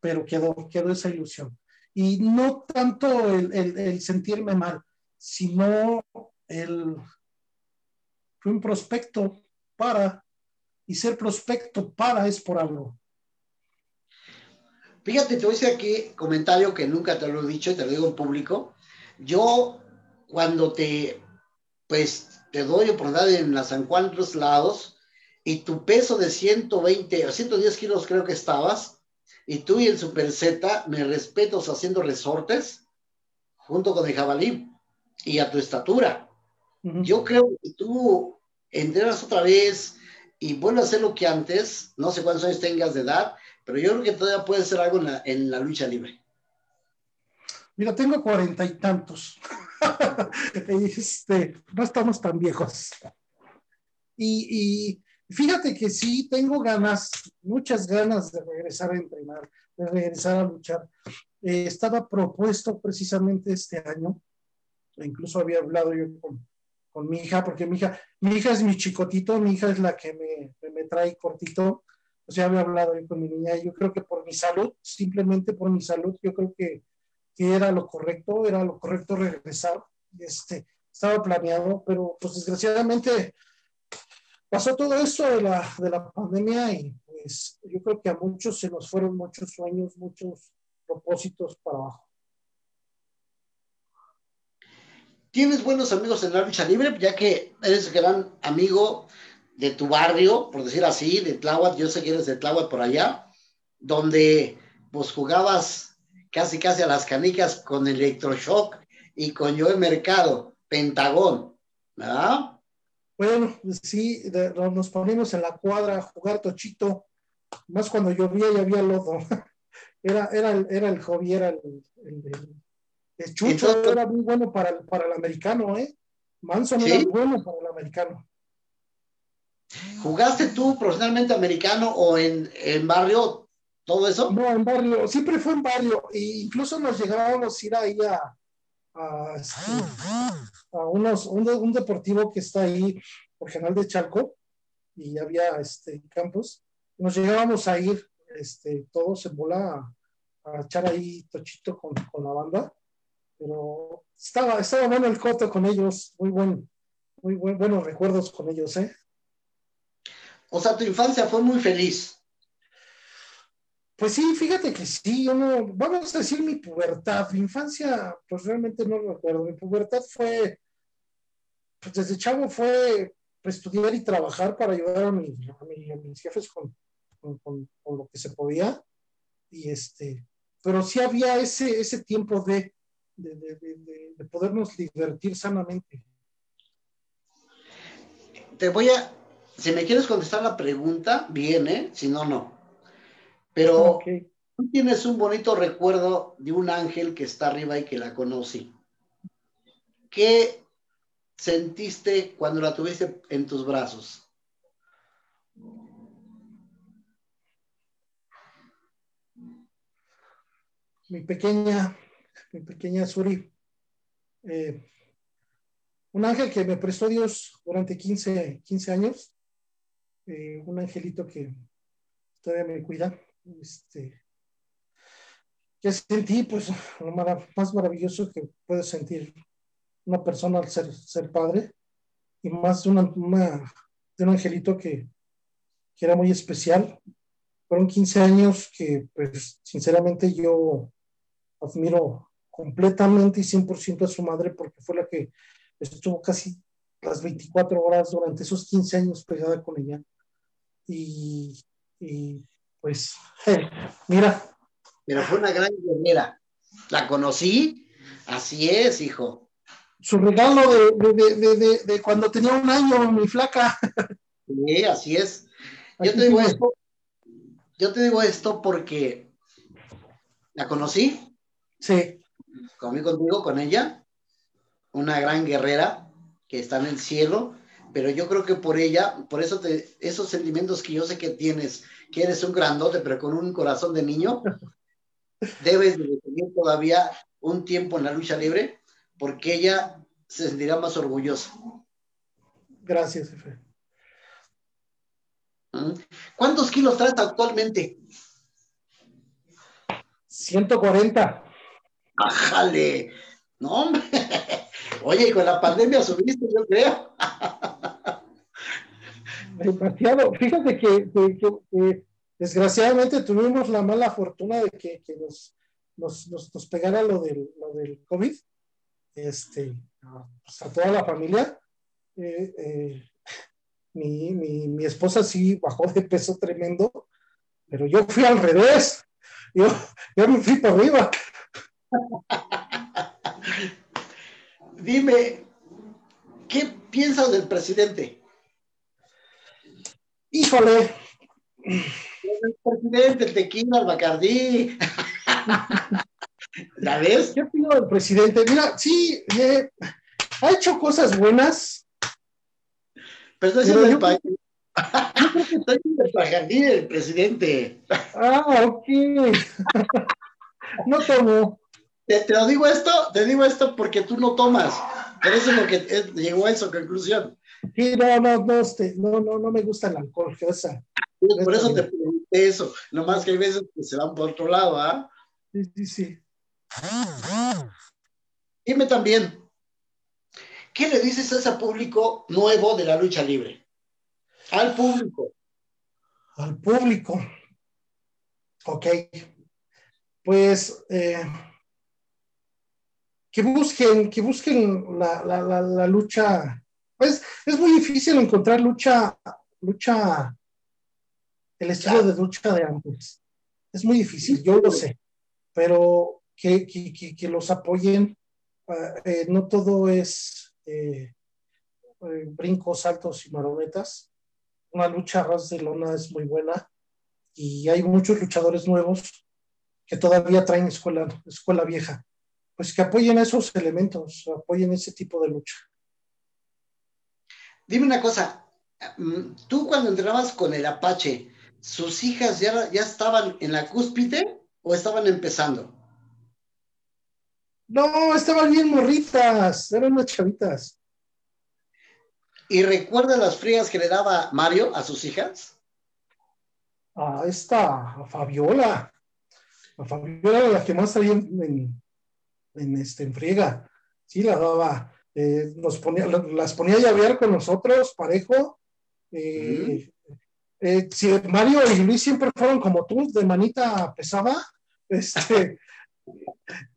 pero quedó, quedó esa ilusión. Y no tanto el, el, el sentirme mal, sino el fue un prospecto para, y ser prospecto para es por algo.
Fíjate, te voy a decir aquí comentario que nunca te lo he dicho y te lo digo en público. Yo, cuando te, pues, te doy oportunidad en la San Juan los lados y tu peso de 120 o 110 kilos creo que estabas, y tú y el Super Z, me respetos haciendo resortes junto con el jabalí y a tu estatura. Uh -huh. Yo creo que tú entrenas otra vez y vuelve a hacer lo que antes, no sé cuántos años tengas de edad, pero yo creo que todavía puede ser algo en la, lucha libre.
Mira, tengo cuarenta y tantos. este, no estamos tan viejos. Y, fíjate que sí, tengo ganas, muchas ganas de regresar a entrenar, de regresar a luchar. Eh, estaba propuesto precisamente este año, incluso había hablado yo con, con mi hija, porque mi hija, mi hija es mi chicotito, mi hija es la que me, me, trae cortito. O sea, había hablado yo con mi niña, y yo creo que por mi salud, simplemente por mi salud, yo creo que, que era lo correcto, era lo correcto regresar. Este, estaba planeado, pero pues desgraciadamente pasó todo esto de la, de la pandemia y pues yo creo que a muchos se nos fueron muchos sueños, muchos propósitos para abajo.
tienes buenos amigos en la lucha libre, ya que eres gran amigo de tu barrio, por decir así, de Tláhuac, yo sé que eres de Tláhuac por allá, donde pues jugabas casi casi a las canicas con Electroshock y con Joe Mercado, Pentagón, ¿verdad?
Bueno, sí, nos ponimos en la cuadra a jugar tochito, más cuando llovía y había lodo. Era, era, era el hobby, era el, el Chucho era muy bueno para, el americano, ¿eh? Manson era bueno para el americano.
¿Jugaste tú profesionalmente americano o en, barrio, todo eso?
No, en barrio, siempre fue en barrio. E incluso nos llegábamos a ir ahí a, a, este, unos, un, deportivo que está ahí por General de Chalco y había este, campos. Nos llegábamos a ir este, todos en bola a, echar ahí tochito con, con la banda pero estaba, estaba bueno el coto con ellos, muy buen, muy buenos recuerdos con ellos, ¿eh?
O sea, tu infancia fue muy feliz.
Pues sí, fíjate que sí, yo no, vamos a decir mi pubertad, mi infancia, pues realmente no recuerdo, mi pubertad fue, pues desde chavo fue estudiar y trabajar para ayudar a, mi, a, mis jefes con, con, lo que se podía, y este, pero sí había ese, ese tiempo de, de, podernos divertir sanamente.
Te voy a, si me quieres contestar la pregunta, bien, ¿eh? Si no, no. Pero tú tienes un bonito recuerdo de un ángel que está arriba y que la conocí. ¿Qué sentiste cuando la tuviste en tus brazos?
Mi pequeña mi pequeña Suri. Eh, un ángel que me prestó Dios durante 15, 15 años. Eh, un angelito que todavía me cuida. Este, que sentí, pues, lo más maravilloso que puede sentir una persona al ser, ser padre. Y más de, una, de un angelito que, que era muy especial. Fueron 15 años que, pues, sinceramente yo admiro completamente y 100% a su madre porque fue la que estuvo casi las 24 horas durante esos 15 años pegada con ella. Y, pues, mira.
Pero fue una gran guerrera. La conocí, así es, hijo.
Su regalo de, de, cuando tenía un año, mi flaca.
Sí, así es. Yo te digo esto, yo te digo esto porque la conocí.
Sí
conmigo, contigo, con ella, una gran guerrera que está en el cielo, pero yo creo que por ella, por eso te, esos sentimientos que yo sé que tienes, que eres un grandote, pero con un corazón de niño, debes de tener todavía un tiempo en la lucha libre, porque ella se sentirá más orgullosa.
Gracias, jefe.
¿Mm? ¿Cuántos kilos traes actualmente?
140.
¡Ájale! No, hombre. Oye, con la pandemia subiste, yo creo.
Demasiado. Fíjate que, desgraciadamente tuvimos la mala fortuna de que, nos, nos, pegara lo del, lo del COVID. Este, pues, a toda la familia. Eh, eh, mi, mi, esposa sí bajó de peso tremendo, pero yo fui al revés. Yo, yo me fui para arriba.
Dime, ¿qué piensas del presidente?
Híjole.
El presidente, el tequila, el bacardí. ¿La ves?
¿Qué opino del presidente? Mira, sí, eh, ha hecho cosas buenas.
Pero estoy diciendo el país. Estoy diciendo el bacardí del presidente.
Ah, ok. no tomo.
Te, te, lo digo esto, te digo esto porque tú no tomas. Por eso es lo que es, llegó a esa conclusión.
Sí, no, no, no, este, no, no, no me gusta el alcohol, esa.
Por eso te pregunté eso. Nomás que hay veces que se van por otro lado, ¿ah?
Sí, sí, sí.
Dime también, ¿qué le dices a ese público nuevo de la lucha libre? Al público.
Al público. Ok. Pues eh, que busquen, que busquen la, la, la, lucha. Pues es muy difícil encontrar lucha, lucha, el estilo de lucha de antes. Es muy difícil, yo lo sé. Pero que, que, que los apoyen. Eh, no todo es eh, eh, brincos, saltos y marometas. Una lucha ras de lona es muy buena y hay muchos luchadores nuevos que todavía traen escuela, escuela vieja. Pues que apoyen esos elementos, apoyen ese tipo de lucha.
Dime una cosa, tú cuando entrenabas con el Apache, ¿sus hijas ya, ya estaban en la cúspide o estaban empezando?
No, estaban bien morritas, eran unas chavitas.
¿Y recuerda las frías que le daba Mario a sus hijas?
A esta, a Fabiola. A Fabiola era la que más salía en, en, en, este, en friega. Sí, la daba. Eh, nos ponía, las ponía a llavear con nosotros, parejo. Eh, eh, si Mario y Luis siempre fueron como tú, de manita pesada, este,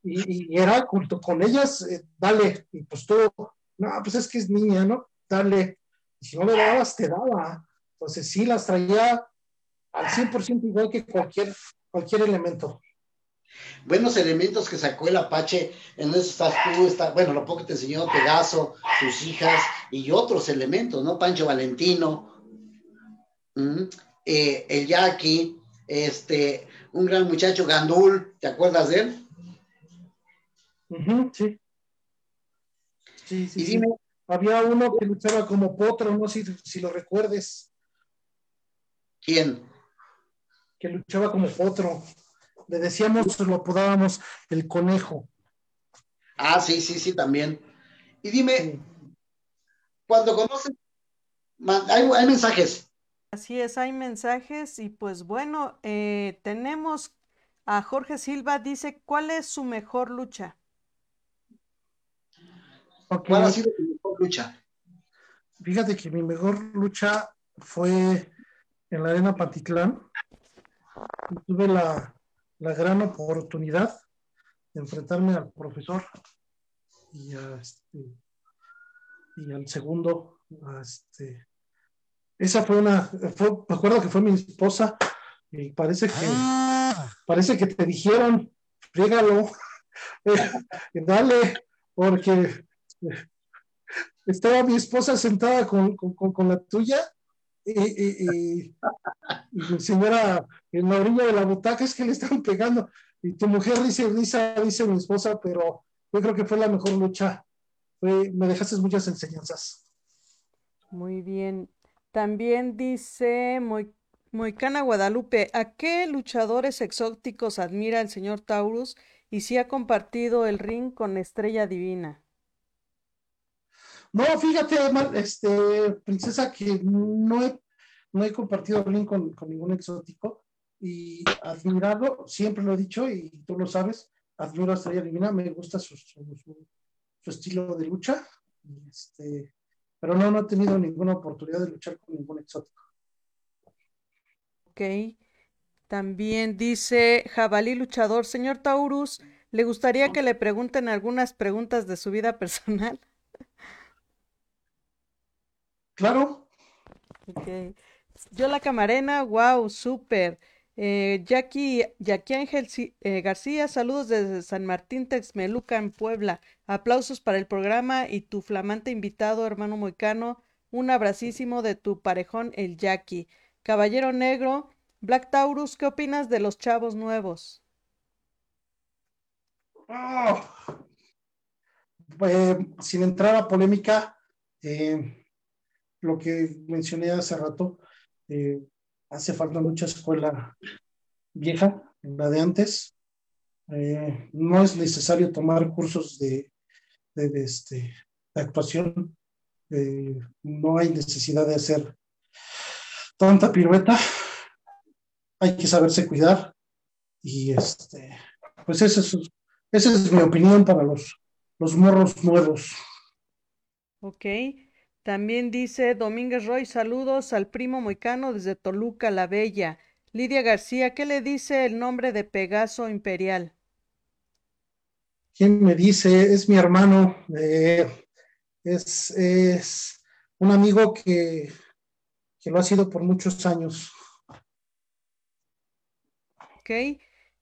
y, era culto con ellas, dale, y pues tú, no, pues es que es niña, ¿no? Dale, y si no le dabas, te daba. Entonces sí, las traía al 100% igual que cualquier, cualquier elemento.
Buenos elementos que sacó el Apache, en eso estás tú, está, bueno, lo poco que te enseñó Pegaso, sus hijas y otros elementos, ¿no? Pancho Valentino, ¿Mm? eh, el Jackie, este, un gran muchacho, Gandul, ¿te acuerdas de él?
Uh -huh, sí. Sí, sí, sí. Había uno que luchaba como potro, no sé si, si, lo recuerdes.
¿Quién?
Que luchaba como potro. Le decíamos, lo apodábamos el conejo.
Ah, sí, sí, sí, también. Y dime, sí. cuando conoces, hay, hay mensajes.
Así es, hay mensajes y pues bueno, eh, tenemos a Jorge Silva, dice, ¿cuál es su mejor lucha?
Okay. ¿Cuál ha sido tu mejor lucha?
Fíjate que mi mejor lucha fue en la Arena Patitlán. Y tuve la, la, gran oportunidad de enfrentarme al profesor y, a este, y al segundo, a este, esa fue una, fue, me acuerdo que fue mi esposa y parece que, ah. parece que te dijeron, friégalo, dale, porque estaba mi esposa sentada con, con, con la tuya y, señora en la orilla de la butaca es que le estaban pegando y tu mujer dice, Lisa, dice mi esposa, pero yo creo que fue la mejor lucha. Me dejaste muchas enseñanzas.
Muy bien. También dice Moicana Guadalupe, ¿a qué luchadores exóticos admira el señor Taurus y si ha compartido el ring con Estrella Divina?
No, fíjate, este, princesa, que no he, no he compartido el ring con, con ningún exótico y admirarlo, siempre lo he dicho y tú lo sabes, admiro a Estrella Divina, me gusta su estilo de lucha. Este, pero no, no he tenido ninguna oportunidad de luchar con ningún exótico.
Ok. También dice Jabalí Luchador, señor Taurus, ¿le gustaría que le pregunten algunas preguntas de su vida personal?
Claro.
Ok. Yo la camarena, wow, súper. Eh, Jackie, Jackie Ángel eh, García, saludos desde San Martín Texmeluca en Puebla. Aplausos para el programa y tu flamante invitado, hermano Moicano. Un abracísimo de tu parejón, el Jackie. Caballero Negro, Black Taurus, ¿qué opinas de los chavos nuevos?
Oh. Eh, sin entrar a polémica, eh, lo que mencioné hace rato, eh, hace falta mucha escuela vieja, la de antes. no es necesario tomar cursos de, de, este, actuación. no hay necesidad de hacer tanta pirueta. Hay que saberse cuidar. Y este, pues esa es, esa es mi opinión para los los morros nuevos.
Ok. También dice Domínguez Roy, saludos al primo moicano desde Toluca, la Bella. Lidia García, ¿qué le dice el nombre de Pegaso Imperial?
¿Quién me dice? Es mi hermano. Eh, es, es, un amigo que, que lo ha sido por muchos años.
Ok.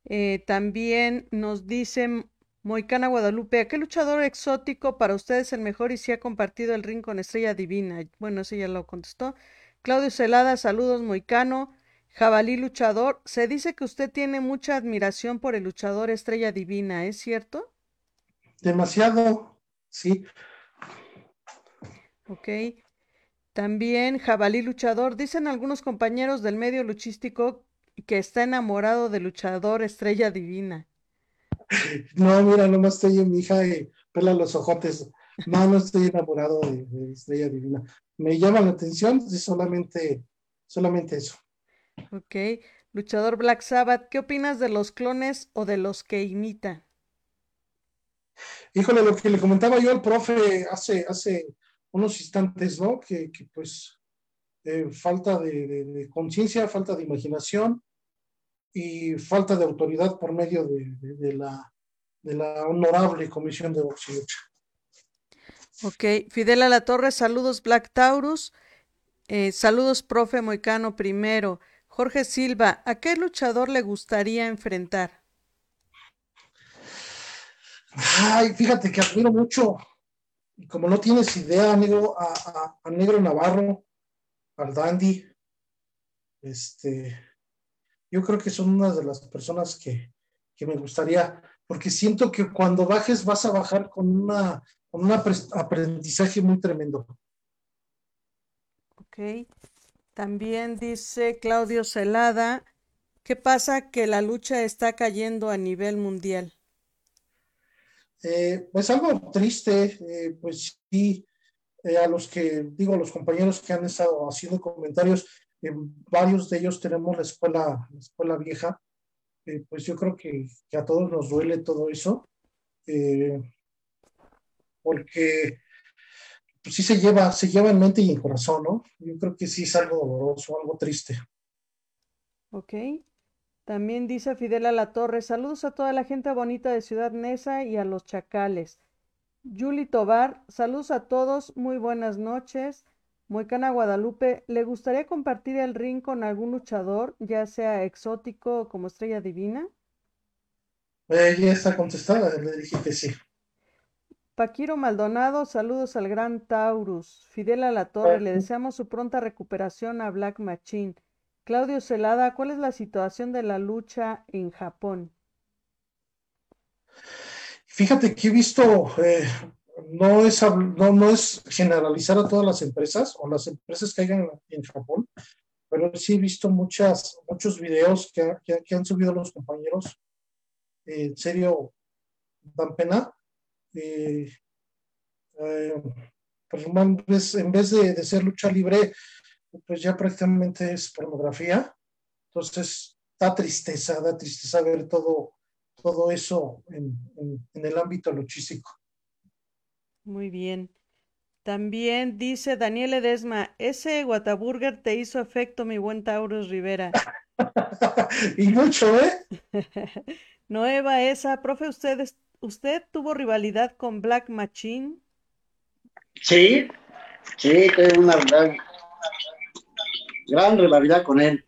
Eh, también nos dice Moicana Guadalupe, ¿a qué luchador exótico para ustedes el mejor y si ha compartido el ring con Estrella Divina? Bueno, eso ya lo contestó. Claudio Celada, saludos, Moicano. Jabalí luchador, se dice que usted tiene mucha admiración por el luchador Estrella Divina, ¿es cierto?
Demasiado, sí.
Ok. También Jabalí luchador, dicen algunos compañeros del medio luchístico que está enamorado del luchador Estrella Divina.
No, mira, nomás estoy en mi hija y pela los ojotes. No, no estoy enamorado de, Estrella Divina. Me llama la atención, solamente, solamente eso.
Ok. Luchador Black Sabbath, ¿qué opinas de los clones o de los que imita?
Híjole, lo que le comentaba yo al profe hace, hace unos instantes, ¿no? Que, pues eh, falta de conciencia, falta de imaginación, y falta de autoridad por medio de, la, de la honorable Comisión de Boxeo.
Ok, Fidel La Torre, saludos Black Taurus, eh, saludos profe Moicano primero. Jorge Silva, ¿a qué luchador le gustaría enfrentar?
Ay, fíjate que admiro mucho, y como no tienes idea, negro, a, a Negro Navarro, al Dandy, este, yo creo que son una de las personas que, me gustaría, porque siento que cuando bajes vas a bajar con, una, con un aprendizaje muy tremendo.
Ok. También dice Claudio Celada, ¿qué pasa que la lucha está cayendo a nivel mundial?
Eh, pues algo triste, eh, pues sí, eh, a los que digo, a los compañeros que han estado haciendo comentarios, varios de ellos tenemos la escuela, la escuela vieja, eh, pues yo creo que, a todos nos duele todo eso, eh, porque pues sí se lleva, se lleva en mente y en corazón, ¿no? Yo creo que sí es algo doloroso, algo triste.
Ok. También dice Fidel a la Torre, saludos a toda la gente bonita de Ciudad Neza y a los chacales. Yuli Tobar, saludos a todos, muy buenas noches. Moicana Guadalupe, ¿le gustaría compartir el ring con algún luchador, ya sea exótico o como estrella divina?
Eh, ya está contestada, le dije que sí.
Paquiro Maldonado, saludos al gran Taurus. Fidel a la Torre, le deseamos su pronta recuperación a Black Machine. Claudio Celada, ¿cuál es la situación de la lucha en Japón?
Fíjate que he visto eh, no es, no, no es generalizar a todas las empresas o las empresas que hayan en Japón, pero sí he visto muchas, muchos videos que, que, han subido los compañeros. en serio, dan pena. Eh, pues en vez de, de, ser lucha libre, pues ya prácticamente es pornografía. Entonces, da tristeza, da tristeza ver todo, todo eso en, en, en el ámbito luchístico.
Muy bien. También dice Daniel Edesma, ese Whataburger te hizo efecto, mi buen Taurus Rivera.
y mucho, ¿eh?
Nueva esa, profe, ¿usted, ¿usted tuvo rivalidad con Black Machine?
Sí, sí, tengo una gran, gran rivalidad con él.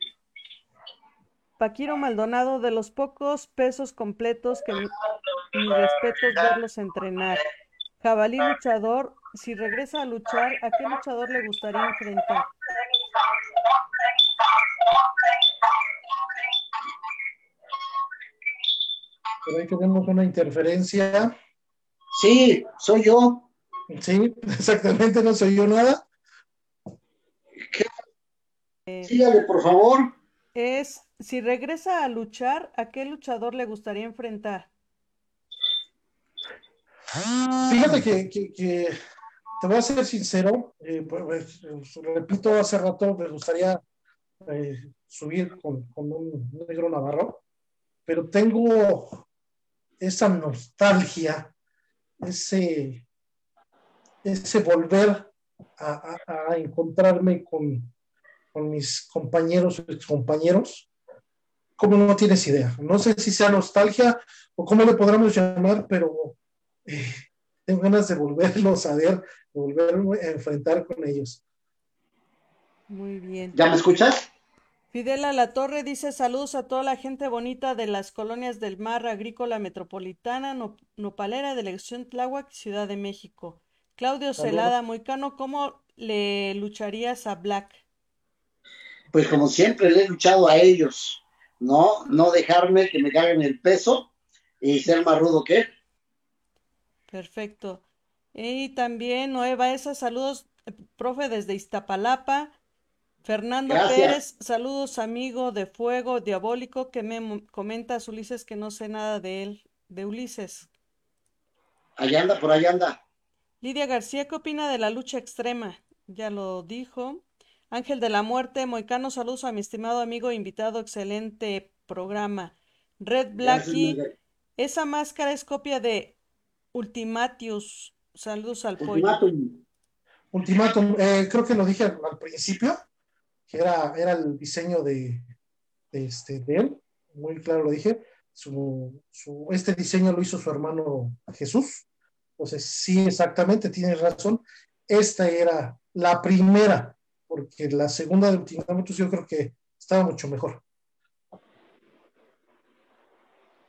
Paquiro Maldonado, de los pocos pesos completos que mi, mi respeto es verlos entrenar. Jabalí luchador, si regresa a luchar, ¿a qué luchador le gustaría enfrentar?
Por ahí tenemos una interferencia.
Sí, soy yo.
Sí, exactamente, no soy yo nada.
Eh,
Sígale, por favor.
es, si regresa a luchar, ¿a qué luchador le gustaría enfrentar?
Fíjate que, que- que te voy a ser sincero, eh, pues, pues, repito, hace rato me gustaría eh, subir con, con un negro navarro, pero tengo esa nostalgia, ese, ese volver a, a- a encontrarme con, con mis compañeros o excompañeros, como no tienes idea. No sé si sea nostalgia o cómo le podremos llamar, pero eh, tengo ganas de volverlos a ver, de volverme a enfrentar con ellos.
Muy bien.
¿Ya me escuchas?
Fidel La Torre dice saludos a toda la gente bonita de las colonias del mar agrícola metropolitana, No- Nopalera, Delegación Tláhuac, Ciudad de México. Claudio. Celada, Moicano, ¿cómo le lucharías a Black?
Pues como siempre le he luchado a ellos, ¿no? No dejarme que me caguen el peso y ser más rudo que él.
Perfecto. Y también Noé Baeza, saludos, eh, profe, desde Iztapalapa. Fernando
Gracias.
Pérez, saludos, amigo de Fuego Diabólico, que me comentas, Ulises, que no sé nada de él, de Ulises.
Allá anda, por allá anda.
Lidia García, ¿qué opina de la lucha extrema? Ya lo dijo. Ángel de la Muerte, Moicano, saludos a mi estimado amigo invitado, excelente programa. Red Blackie,
Gracias,
esa máscara es copia de Ultimatius. Saludos al pollo.
Ultimátum.
Ultimátum, eh, creo que lo dije al, al principio, que era, era el diseño de, de este, de él, muy claro lo dije. Su, su- este diseño lo hizo su hermano Jesús. Entonces, sí, exactamente, tienes razón. Esta era la primera, porque la segunda de Ultimátum yo creo que estaba mucho mejor.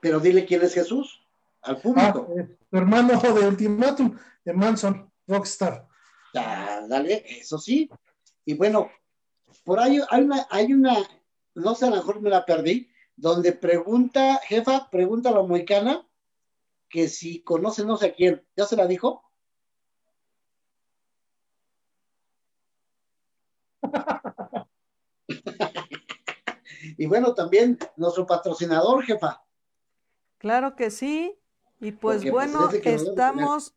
Pero dile quién es Jesús al
Ah,
público.
eh, su hermano de Ultimátum, de Manson, Rockstar.
Ah, dale, eso sí. Y bueno, por ahí hay una, hay una, no sé, a lo mejor me la perdí, donde pregunta, jefa, pregunta a la moicana que si conoce no sé a quién. ¿Ya se la dijo? y bueno, también nuestro patrocinador, jefa.
Claro que sí. Y pues
Porque, pues,
bueno, estamos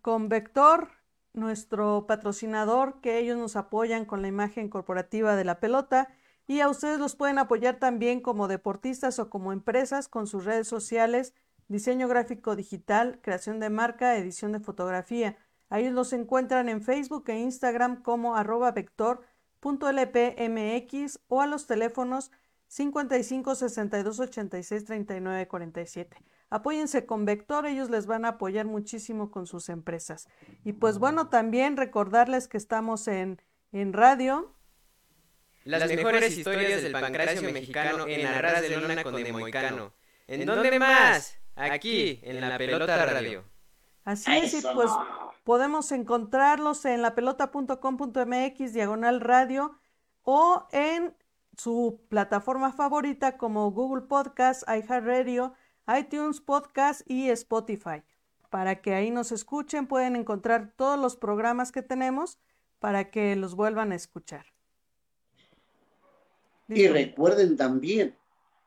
con Vector, nuestro patrocinador, que ellos nos apoyan con la imagen corporativa de la pelota. Y a ustedes los pueden apoyar también como deportistas o como empresas con sus redes sociales, diseño gráfico digital, creación de marca, edición de fotografía. A ellos los encuentran en Facebook e Instagram como arroba vector.lpmx o a los teléfonos 55 62 86 39 47. Apóyense con Vector, ellos les van a apoyar muchísimo con sus empresas. Y pues bueno, también recordarles que estamos en, en radio.
Las mejores historias del pancracio mexicano en Arras de Lona con Demoicano. ¿En dónde más? Aquí, en la pelota radio.
Así es, y pues podemos encontrarlos en lapelota.com.mx, diagonal radio, o en su plataforma favorita como Google Podcast, iHeartRadio, iTunes Podcast y Spotify. Para que ahí nos escuchen, pueden encontrar todos los programas que tenemos para que los vuelvan a escuchar.
Y recuerden también,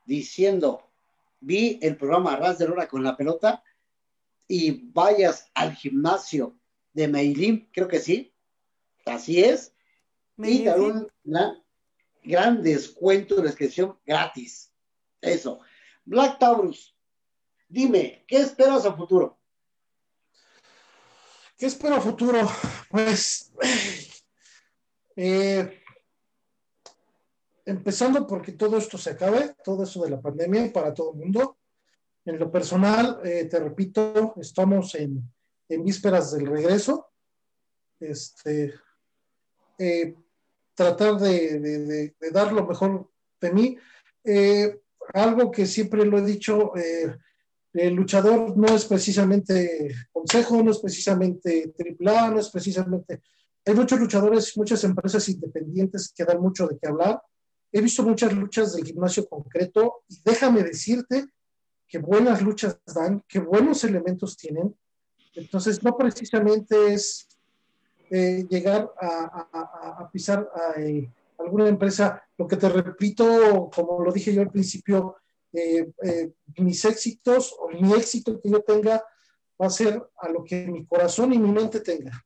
diciendo, vi el programa Ras de Lora con la pelota y vayas al gimnasio de Meilín, creo que sí, así es, y dar un gran descuento de inscripción gratis. Eso. Black Taurus, dime, ¿qué esperas a futuro?
¿Qué espero a futuro? Pues, eh, empezando porque todo esto se acabe, todo eso de la pandemia para todo el mundo. En lo personal, eh, te repito, estamos en, en vísperas del regreso. Este, eh, tratar de, dar lo mejor de mí. Eh, algo que siempre lo he dicho, eh, el luchador no es precisamente consejo, no es precisamente AAA, no es precisamente... Hay muchos luchadores, muchas empresas independientes que dan mucho de qué hablar. He visto muchas luchas del gimnasio concreto y déjame decirte que buenas luchas dan, que buenos elementos tienen. Entonces, no precisamente es eh, llegar a, pisar a eh, alguna empresa. Lo que te repito, como lo dije yo al principio, eh, eh, mis éxitos o mi éxito que yo tenga va a ser a lo que mi corazón y mi mente tenga.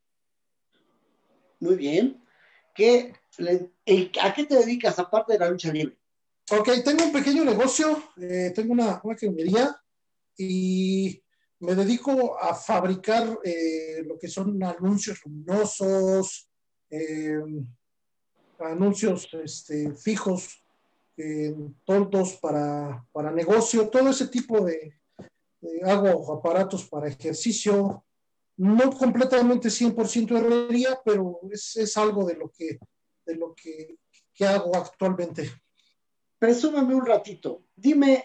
Muy bien. ¿Qué, ¿A qué te dedicas aparte de la lucha libre?
Ok, tengo un pequeño negocio, eh, tengo una, una y me dedico a fabricar lo que son anuncios luminosos, anuncios este, fijos en toldos para, para, negocio, todo ese tipo de, hago aparatos para ejercicio, no completamente 100% herrería, pero es, es, algo de lo que, de lo que, que hago actualmente.
Presúmame un ratito, dime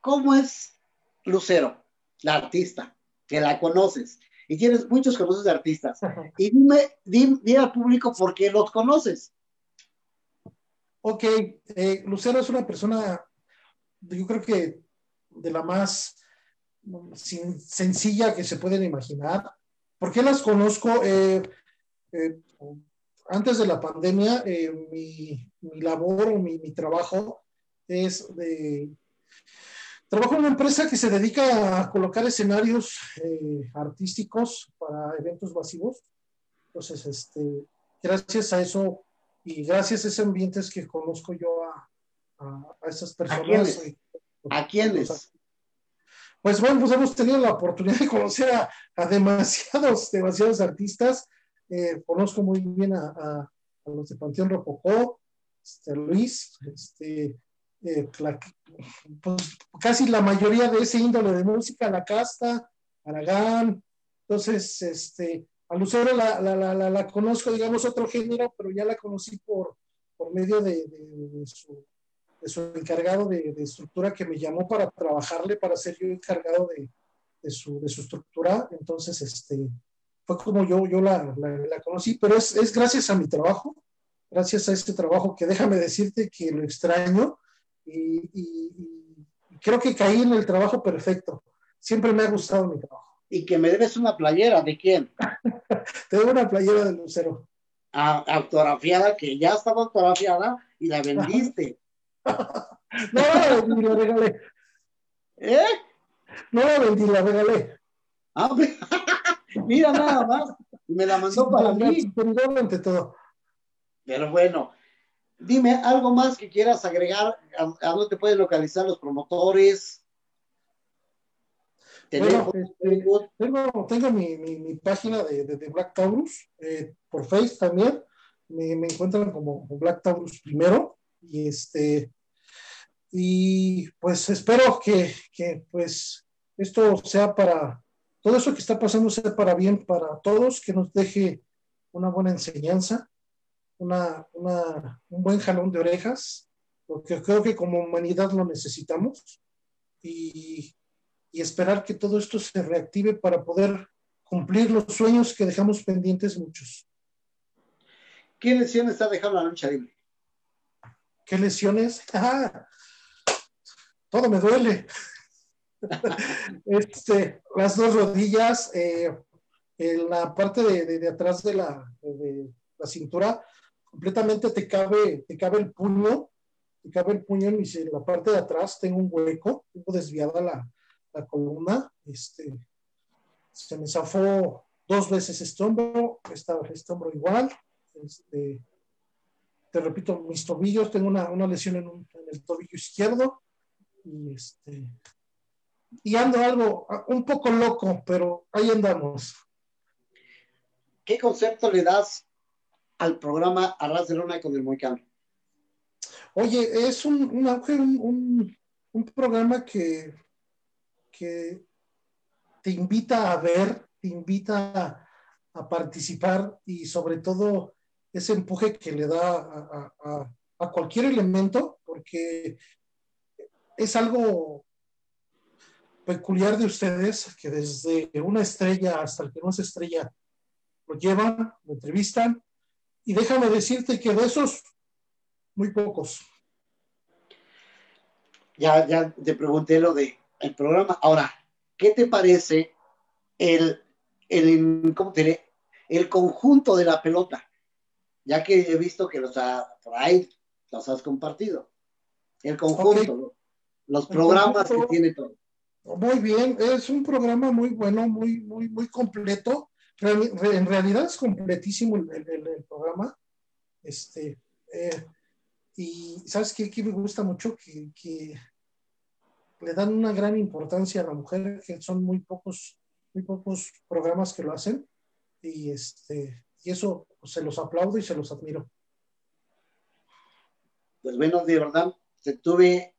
cómo es Lucero, la artista, que la conoces, y tienes muchos conoces de artistas, y dime, dime, dime al público por qué los conoces.
Ok, eh, Lucero es una persona, yo creo que de la más sencilla que se pueden imaginar. ¿Por qué las conozco? Eh, eh, antes de la pandemia, mi, labor o mi, trabajo es de... Trabajo en una empresa que se dedica a colocar escenarios artísticos para eventos masivos. Entonces, este, gracias a eso y gracias a ese ambiente es que conozco yo a, a, esas personas.
¿A quiénes?
Pues bueno, pues hemos tenido la oportunidad de conocer a, demasiados, demasiados artistas. Eh, conozco muy bien a, los de Panteón Rococó, este, Luis, este, eh, pues casi la mayoría de ese índole de música, La Casta, Aragán. Entonces, este, a Lucero la, la, la, la, conozco, digamos, otro género, pero ya la conocí por, por medio de, de, su, encargado de, estructura que me llamó para trabajarle, para ser yo encargado de, su, su estructura. Entonces, este, fue como yo, yo la, la, conocí, pero es, es gracias a mi trabajo, gracias a este trabajo que déjame decirte que lo extraño y, y, y creo que caí en el trabajo perfecto. Siempre me ha gustado mi trabajo
y que me debes una playera. ¿De quién?
Te debo una playera de Lucero.
Ah, autografiada, que ya estaba autografiada y la vendiste.
no la vendí, la regalé.
¿Eh?
No la vendí, la regalé.
Ah, mira nada más. Me la mandó para mí.
ante todo.
Pero bueno, dime algo más que quieras agregar. ¿A, a dónde te pueden localizar los promotores?
Bueno, este, tengo, tengo mi, mi, página de, de, Black Taurus, eh, por Facebook también, me, me, encuentran como Black Taurus primero, y este, y pues espero que, que pues esto sea para, todo eso que está pasando sea para bien para todos, que nos deje una buena enseñanza, una, una, un buen jalón de orejas, porque creo que como humanidad lo necesitamos. Y y esperar que todo esto se reactive para poder cumplir los sueños que dejamos pendientes muchos.
¿Qué lesiones está dejando la lucha libre?
¿Qué lesiones? Ah, todo me duele. este, las dos rodillas, eh, en la parte de, atrás de la, de la, cintura, completamente te cabe, te cabe el puño, te cabe el puño en, la parte de atrás, tengo un hueco, tengo desviada la, la columna, este, se me zafó dos veces este hombro, esta, este hombro igual, este, te repito, mis tobillos, tengo una, una lesión en, el tobillo izquierdo, y este, y ando algo, un poco loco, pero ahí andamos.
¿Qué concepto le das al programa Arras de Luna con el Moicano?
Oye, es un, un, un programa que que te invita a ver, te invita a, participar y sobre todo ese empuje que le da a, cualquier elemento, porque es algo, peculiar de ustedes, que desde una estrella hasta el que no es estrella, lo llevan, lo entrevistan, y déjame decirte que de esos, muy pocos.
Ya, ya te pregunté lo de el programa. Ahora, ¿qué te parece el, el, ¿cómo te diré? el conjunto de la pelota? Ya que he visto que los ha, por ahí los has compartido. El conjunto, los programas que tiene todo.
Muy bien, es un programa muy bueno, muy, muy, muy completo. En realidad es completísimo el, programa. Este, eh, y sabes qué, me gusta mucho que, le dan una gran importancia a la mujer, que son muy pocos, muy pocos programas que lo hacen. Y este, y eso se los aplaudo y se los admiro.
Pues bueno, de verdad, tuve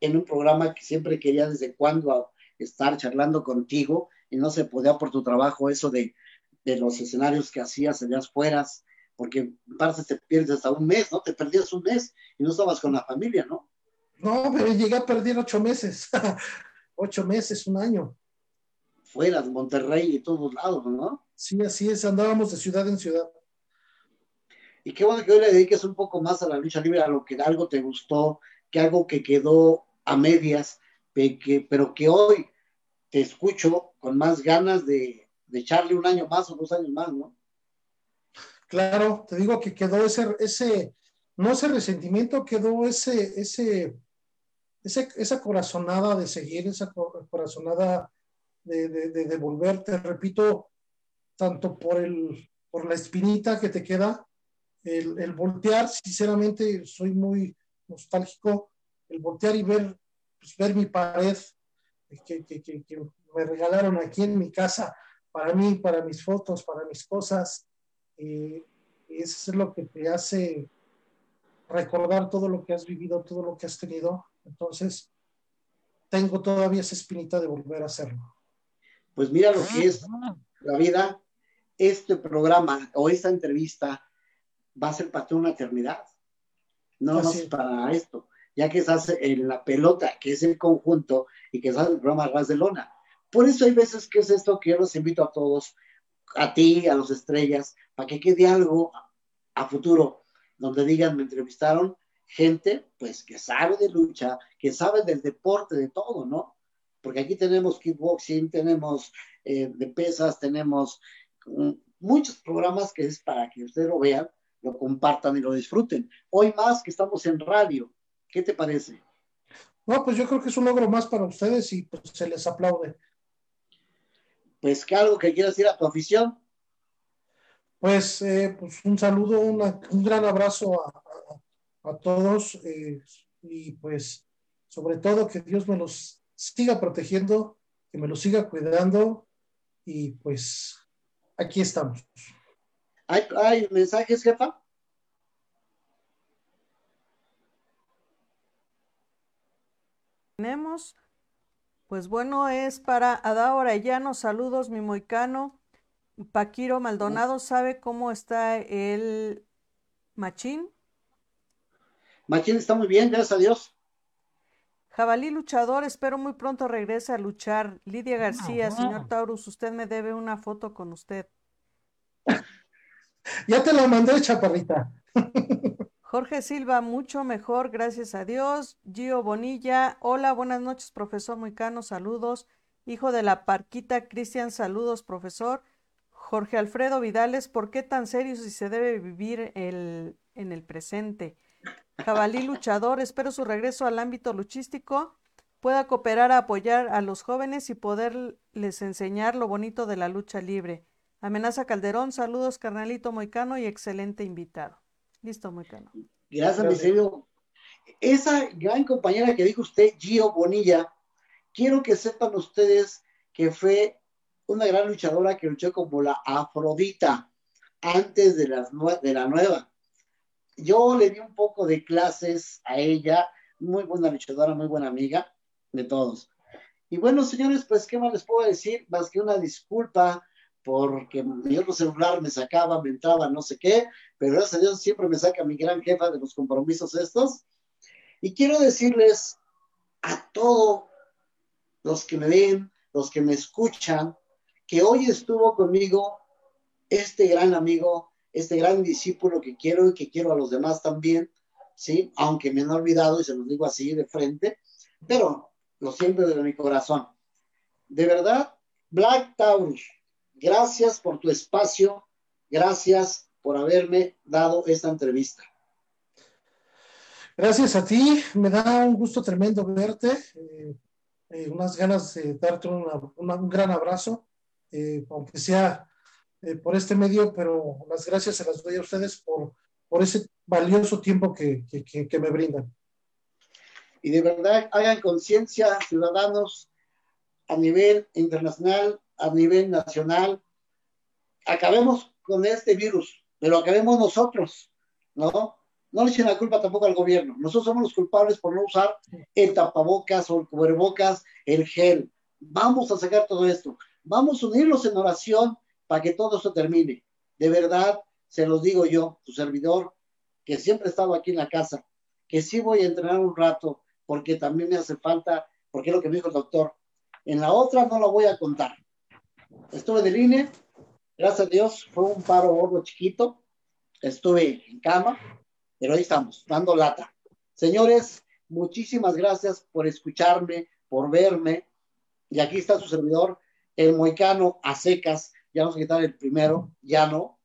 en un programa que siempre quería desde cuando estar charlando contigo y no se podía por tu trabajo eso de, los escenarios que hacías en las fueras, porque en parte te pierdes hasta un mes, ¿no? Te perdías un mes y no estabas con la familia, ¿no?
No, pero llegué a perder ocho meses, ocho meses, un año.
Fuera de Monterrey y todos lados, ¿no?
Sí, así es, andábamos de ciudad en ciudad.
Y qué bueno que hoy le dediques un poco más a la lucha libre, a lo que algo te gustó, que algo que quedó a medias, pero que hoy te escucho con más ganas de, echarle un año más o dos años más, ¿no?
Claro, te digo que quedó ese, ese, no ese resentimiento, quedó ese, ese, esa corazonada de seguir, esa corazonada de, de, volver, te repito, tanto por el, por la espinita que te queda, el, voltear, sinceramente, soy muy nostálgico, el voltear y ver pues, ver mi pared que, me regalaron aquí en mi casa para mí, para mis fotos, para mis cosas. y eso es lo que te hace recordar todo lo que has vivido, todo lo que has tenido. Entonces, tengo todavía esa espinita de volver a hacerlo.
Pues mira lo que es la vida. Este programa o esta entrevista va a ser para toda una eternidad. No más para esto ya que estás en la pelota, que es el conjunto, y que estás en el programa Ras de Lona. Por eso hay veces que es esto que yo los invito a todos, a ti, a los estrellas, para que quede algo a futuro, donde digan, me entrevistaron gente, pues, que sabe de lucha, que sabe del deporte, de todo, ¿no? Porque aquí tenemos kickboxing, tenemos eh, de pesas, tenemos mm, muchos programas que es para que ustedes lo vean, lo compartan y lo disfruten. Hoy más que estamos en radio, ¿Qué te parece?
No, pues yo creo que es un logro más para ustedes y pues se les aplaude.
Pues que algo que quieras decir a tu afición.
Pues, eh, pues un saludo, un gran abrazo a, todos eh, y pues sobre todo que Dios me los siga protegiendo, que me los siga cuidando y pues aquí estamos.
¿Hay, hay mensajes, jefa?
tenemos. Pues bueno, es para Adao Arellano, saludos, mi moicano. Paquiro Maldonado, ¿sabe cómo está el Machín?
Machín está muy bien, gracias a Dios.
Jabalí luchador, espero muy pronto regrese a luchar. Lidia García, señor Taurus, usted me debe una foto con usted.
ya te la mandé, chaparrita.
Jorge Silva, mucho mejor, gracias a Dios. Gio Bonilla, hola, buenas noches, profesor Muicano, saludos. Hijo de la Parquita, Cristian, saludos, profesor. Jorge Alfredo Vidales, ¿por qué tan serio si se debe vivir el, en el presente? Jabalí Luchador, espero su regreso al ámbito luchístico pueda cooperar a apoyar a los jóvenes y poderles enseñar lo bonito de la lucha libre. Amenaza Calderón, saludos, carnalito Moicano y excelente invitado. Listo, muy claro.
Gracias, mi señor. Esa gran compañera que dijo usted, Gio Bonilla, quiero que sepan ustedes que fue una gran luchadora que luchó como la Afrodita antes de, las de la nueva. Yo le di un poco de clases a ella, muy buena luchadora, muy buena amiga de todos. Y bueno, señores, pues, ¿qué más les puedo decir? Más que una disculpa porque mi otro celular me sacaba, me entraba, no sé qué, pero gracias a Dios siempre me saca mi gran jefa de los compromisos estos. Y quiero decirles a todo los que me ven, los que me escuchan, que hoy estuvo conmigo este gran amigo, este gran discípulo que quiero y que quiero a los demás también, ¿sí? Aunque me han olvidado y se los digo así de frente, pero lo siento de mi corazón. De verdad, Black Taurus, gracias por tu espacio, gracias por haberme dado esta entrevista.
Gracias a ti, me da un gusto tremendo verte, eh, eh, unas ganas de darte un gran abrazo, eh, aunque sea por este medio, pero las gracias se las doy a ustedes por, por ese valioso tiempo que, que, que me brindan.
Y de verdad hagan conciencia, ciudadanos, a nivel internacional, a nivel nacional, acabemos con este virus, pero acabemos nosotros, ¿no? No le echen la culpa tampoco al gobierno. Nosotros somos los culpables por no usar el tapabocas o el cubrebocas, el gel. Vamos a sacar todo esto. Vamos a unirlos en oración para que todo esto termine. De verdad, se los digo yo, tu servidor, que siempre he estado aquí en la casa, que sí voy a entrenar un rato, porque también me hace falta, porque es lo que me dijo el doctor. En la otra no la voy a contar. Estuve de línea, gracias a Dios, fue un paro gordo chiquito, estuve en cama, pero ahí estamos, dando lata. Señores, muchísimas gracias por escucharme, por verme. Y aquí está su servidor, el moicano a secas. Ya vamos a quitar el primero, ya no,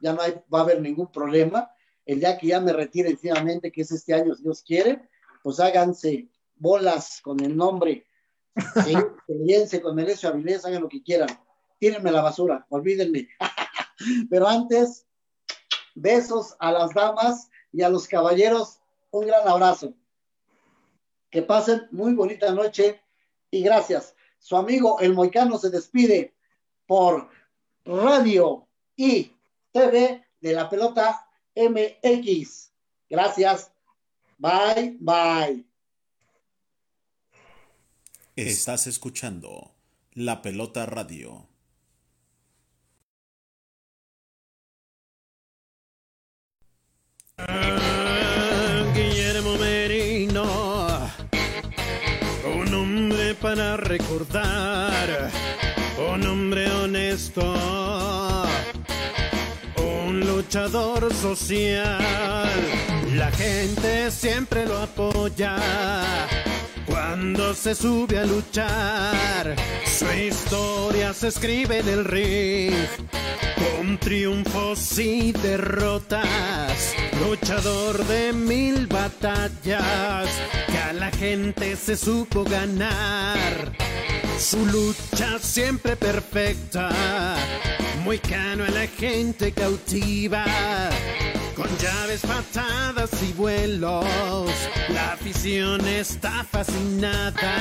ya no va a haber ningún problema. El día que ya me retire definitivamente, que es este año, si Dios quiere, pues háganse bolas con el nombre, ¿sí? con Merecio Avilés, hagan lo que quieran. Tírenme la basura, olvídenme. Pero antes, besos a las damas y a los caballeros un gran abrazo. Que pasen muy bonita noche y gracias. Su amigo el Moicano se despide por radio y TV de la pelota MX. Gracias. Bye, bye.
Estás escuchando La Pelota Radio.
Guillermo Merino, un hombre para recordar, un hombre honesto, un luchador social. La gente siempre lo apoya cuando se sube a luchar. Su historia se escribe en el ring con triunfos y derrotas, luchador de mil batallas, que a la gente se supo ganar. Su lucha siempre perfecta, muy cano a la gente cautiva. Con llaves, patadas y vuelos, la afición está fascinada.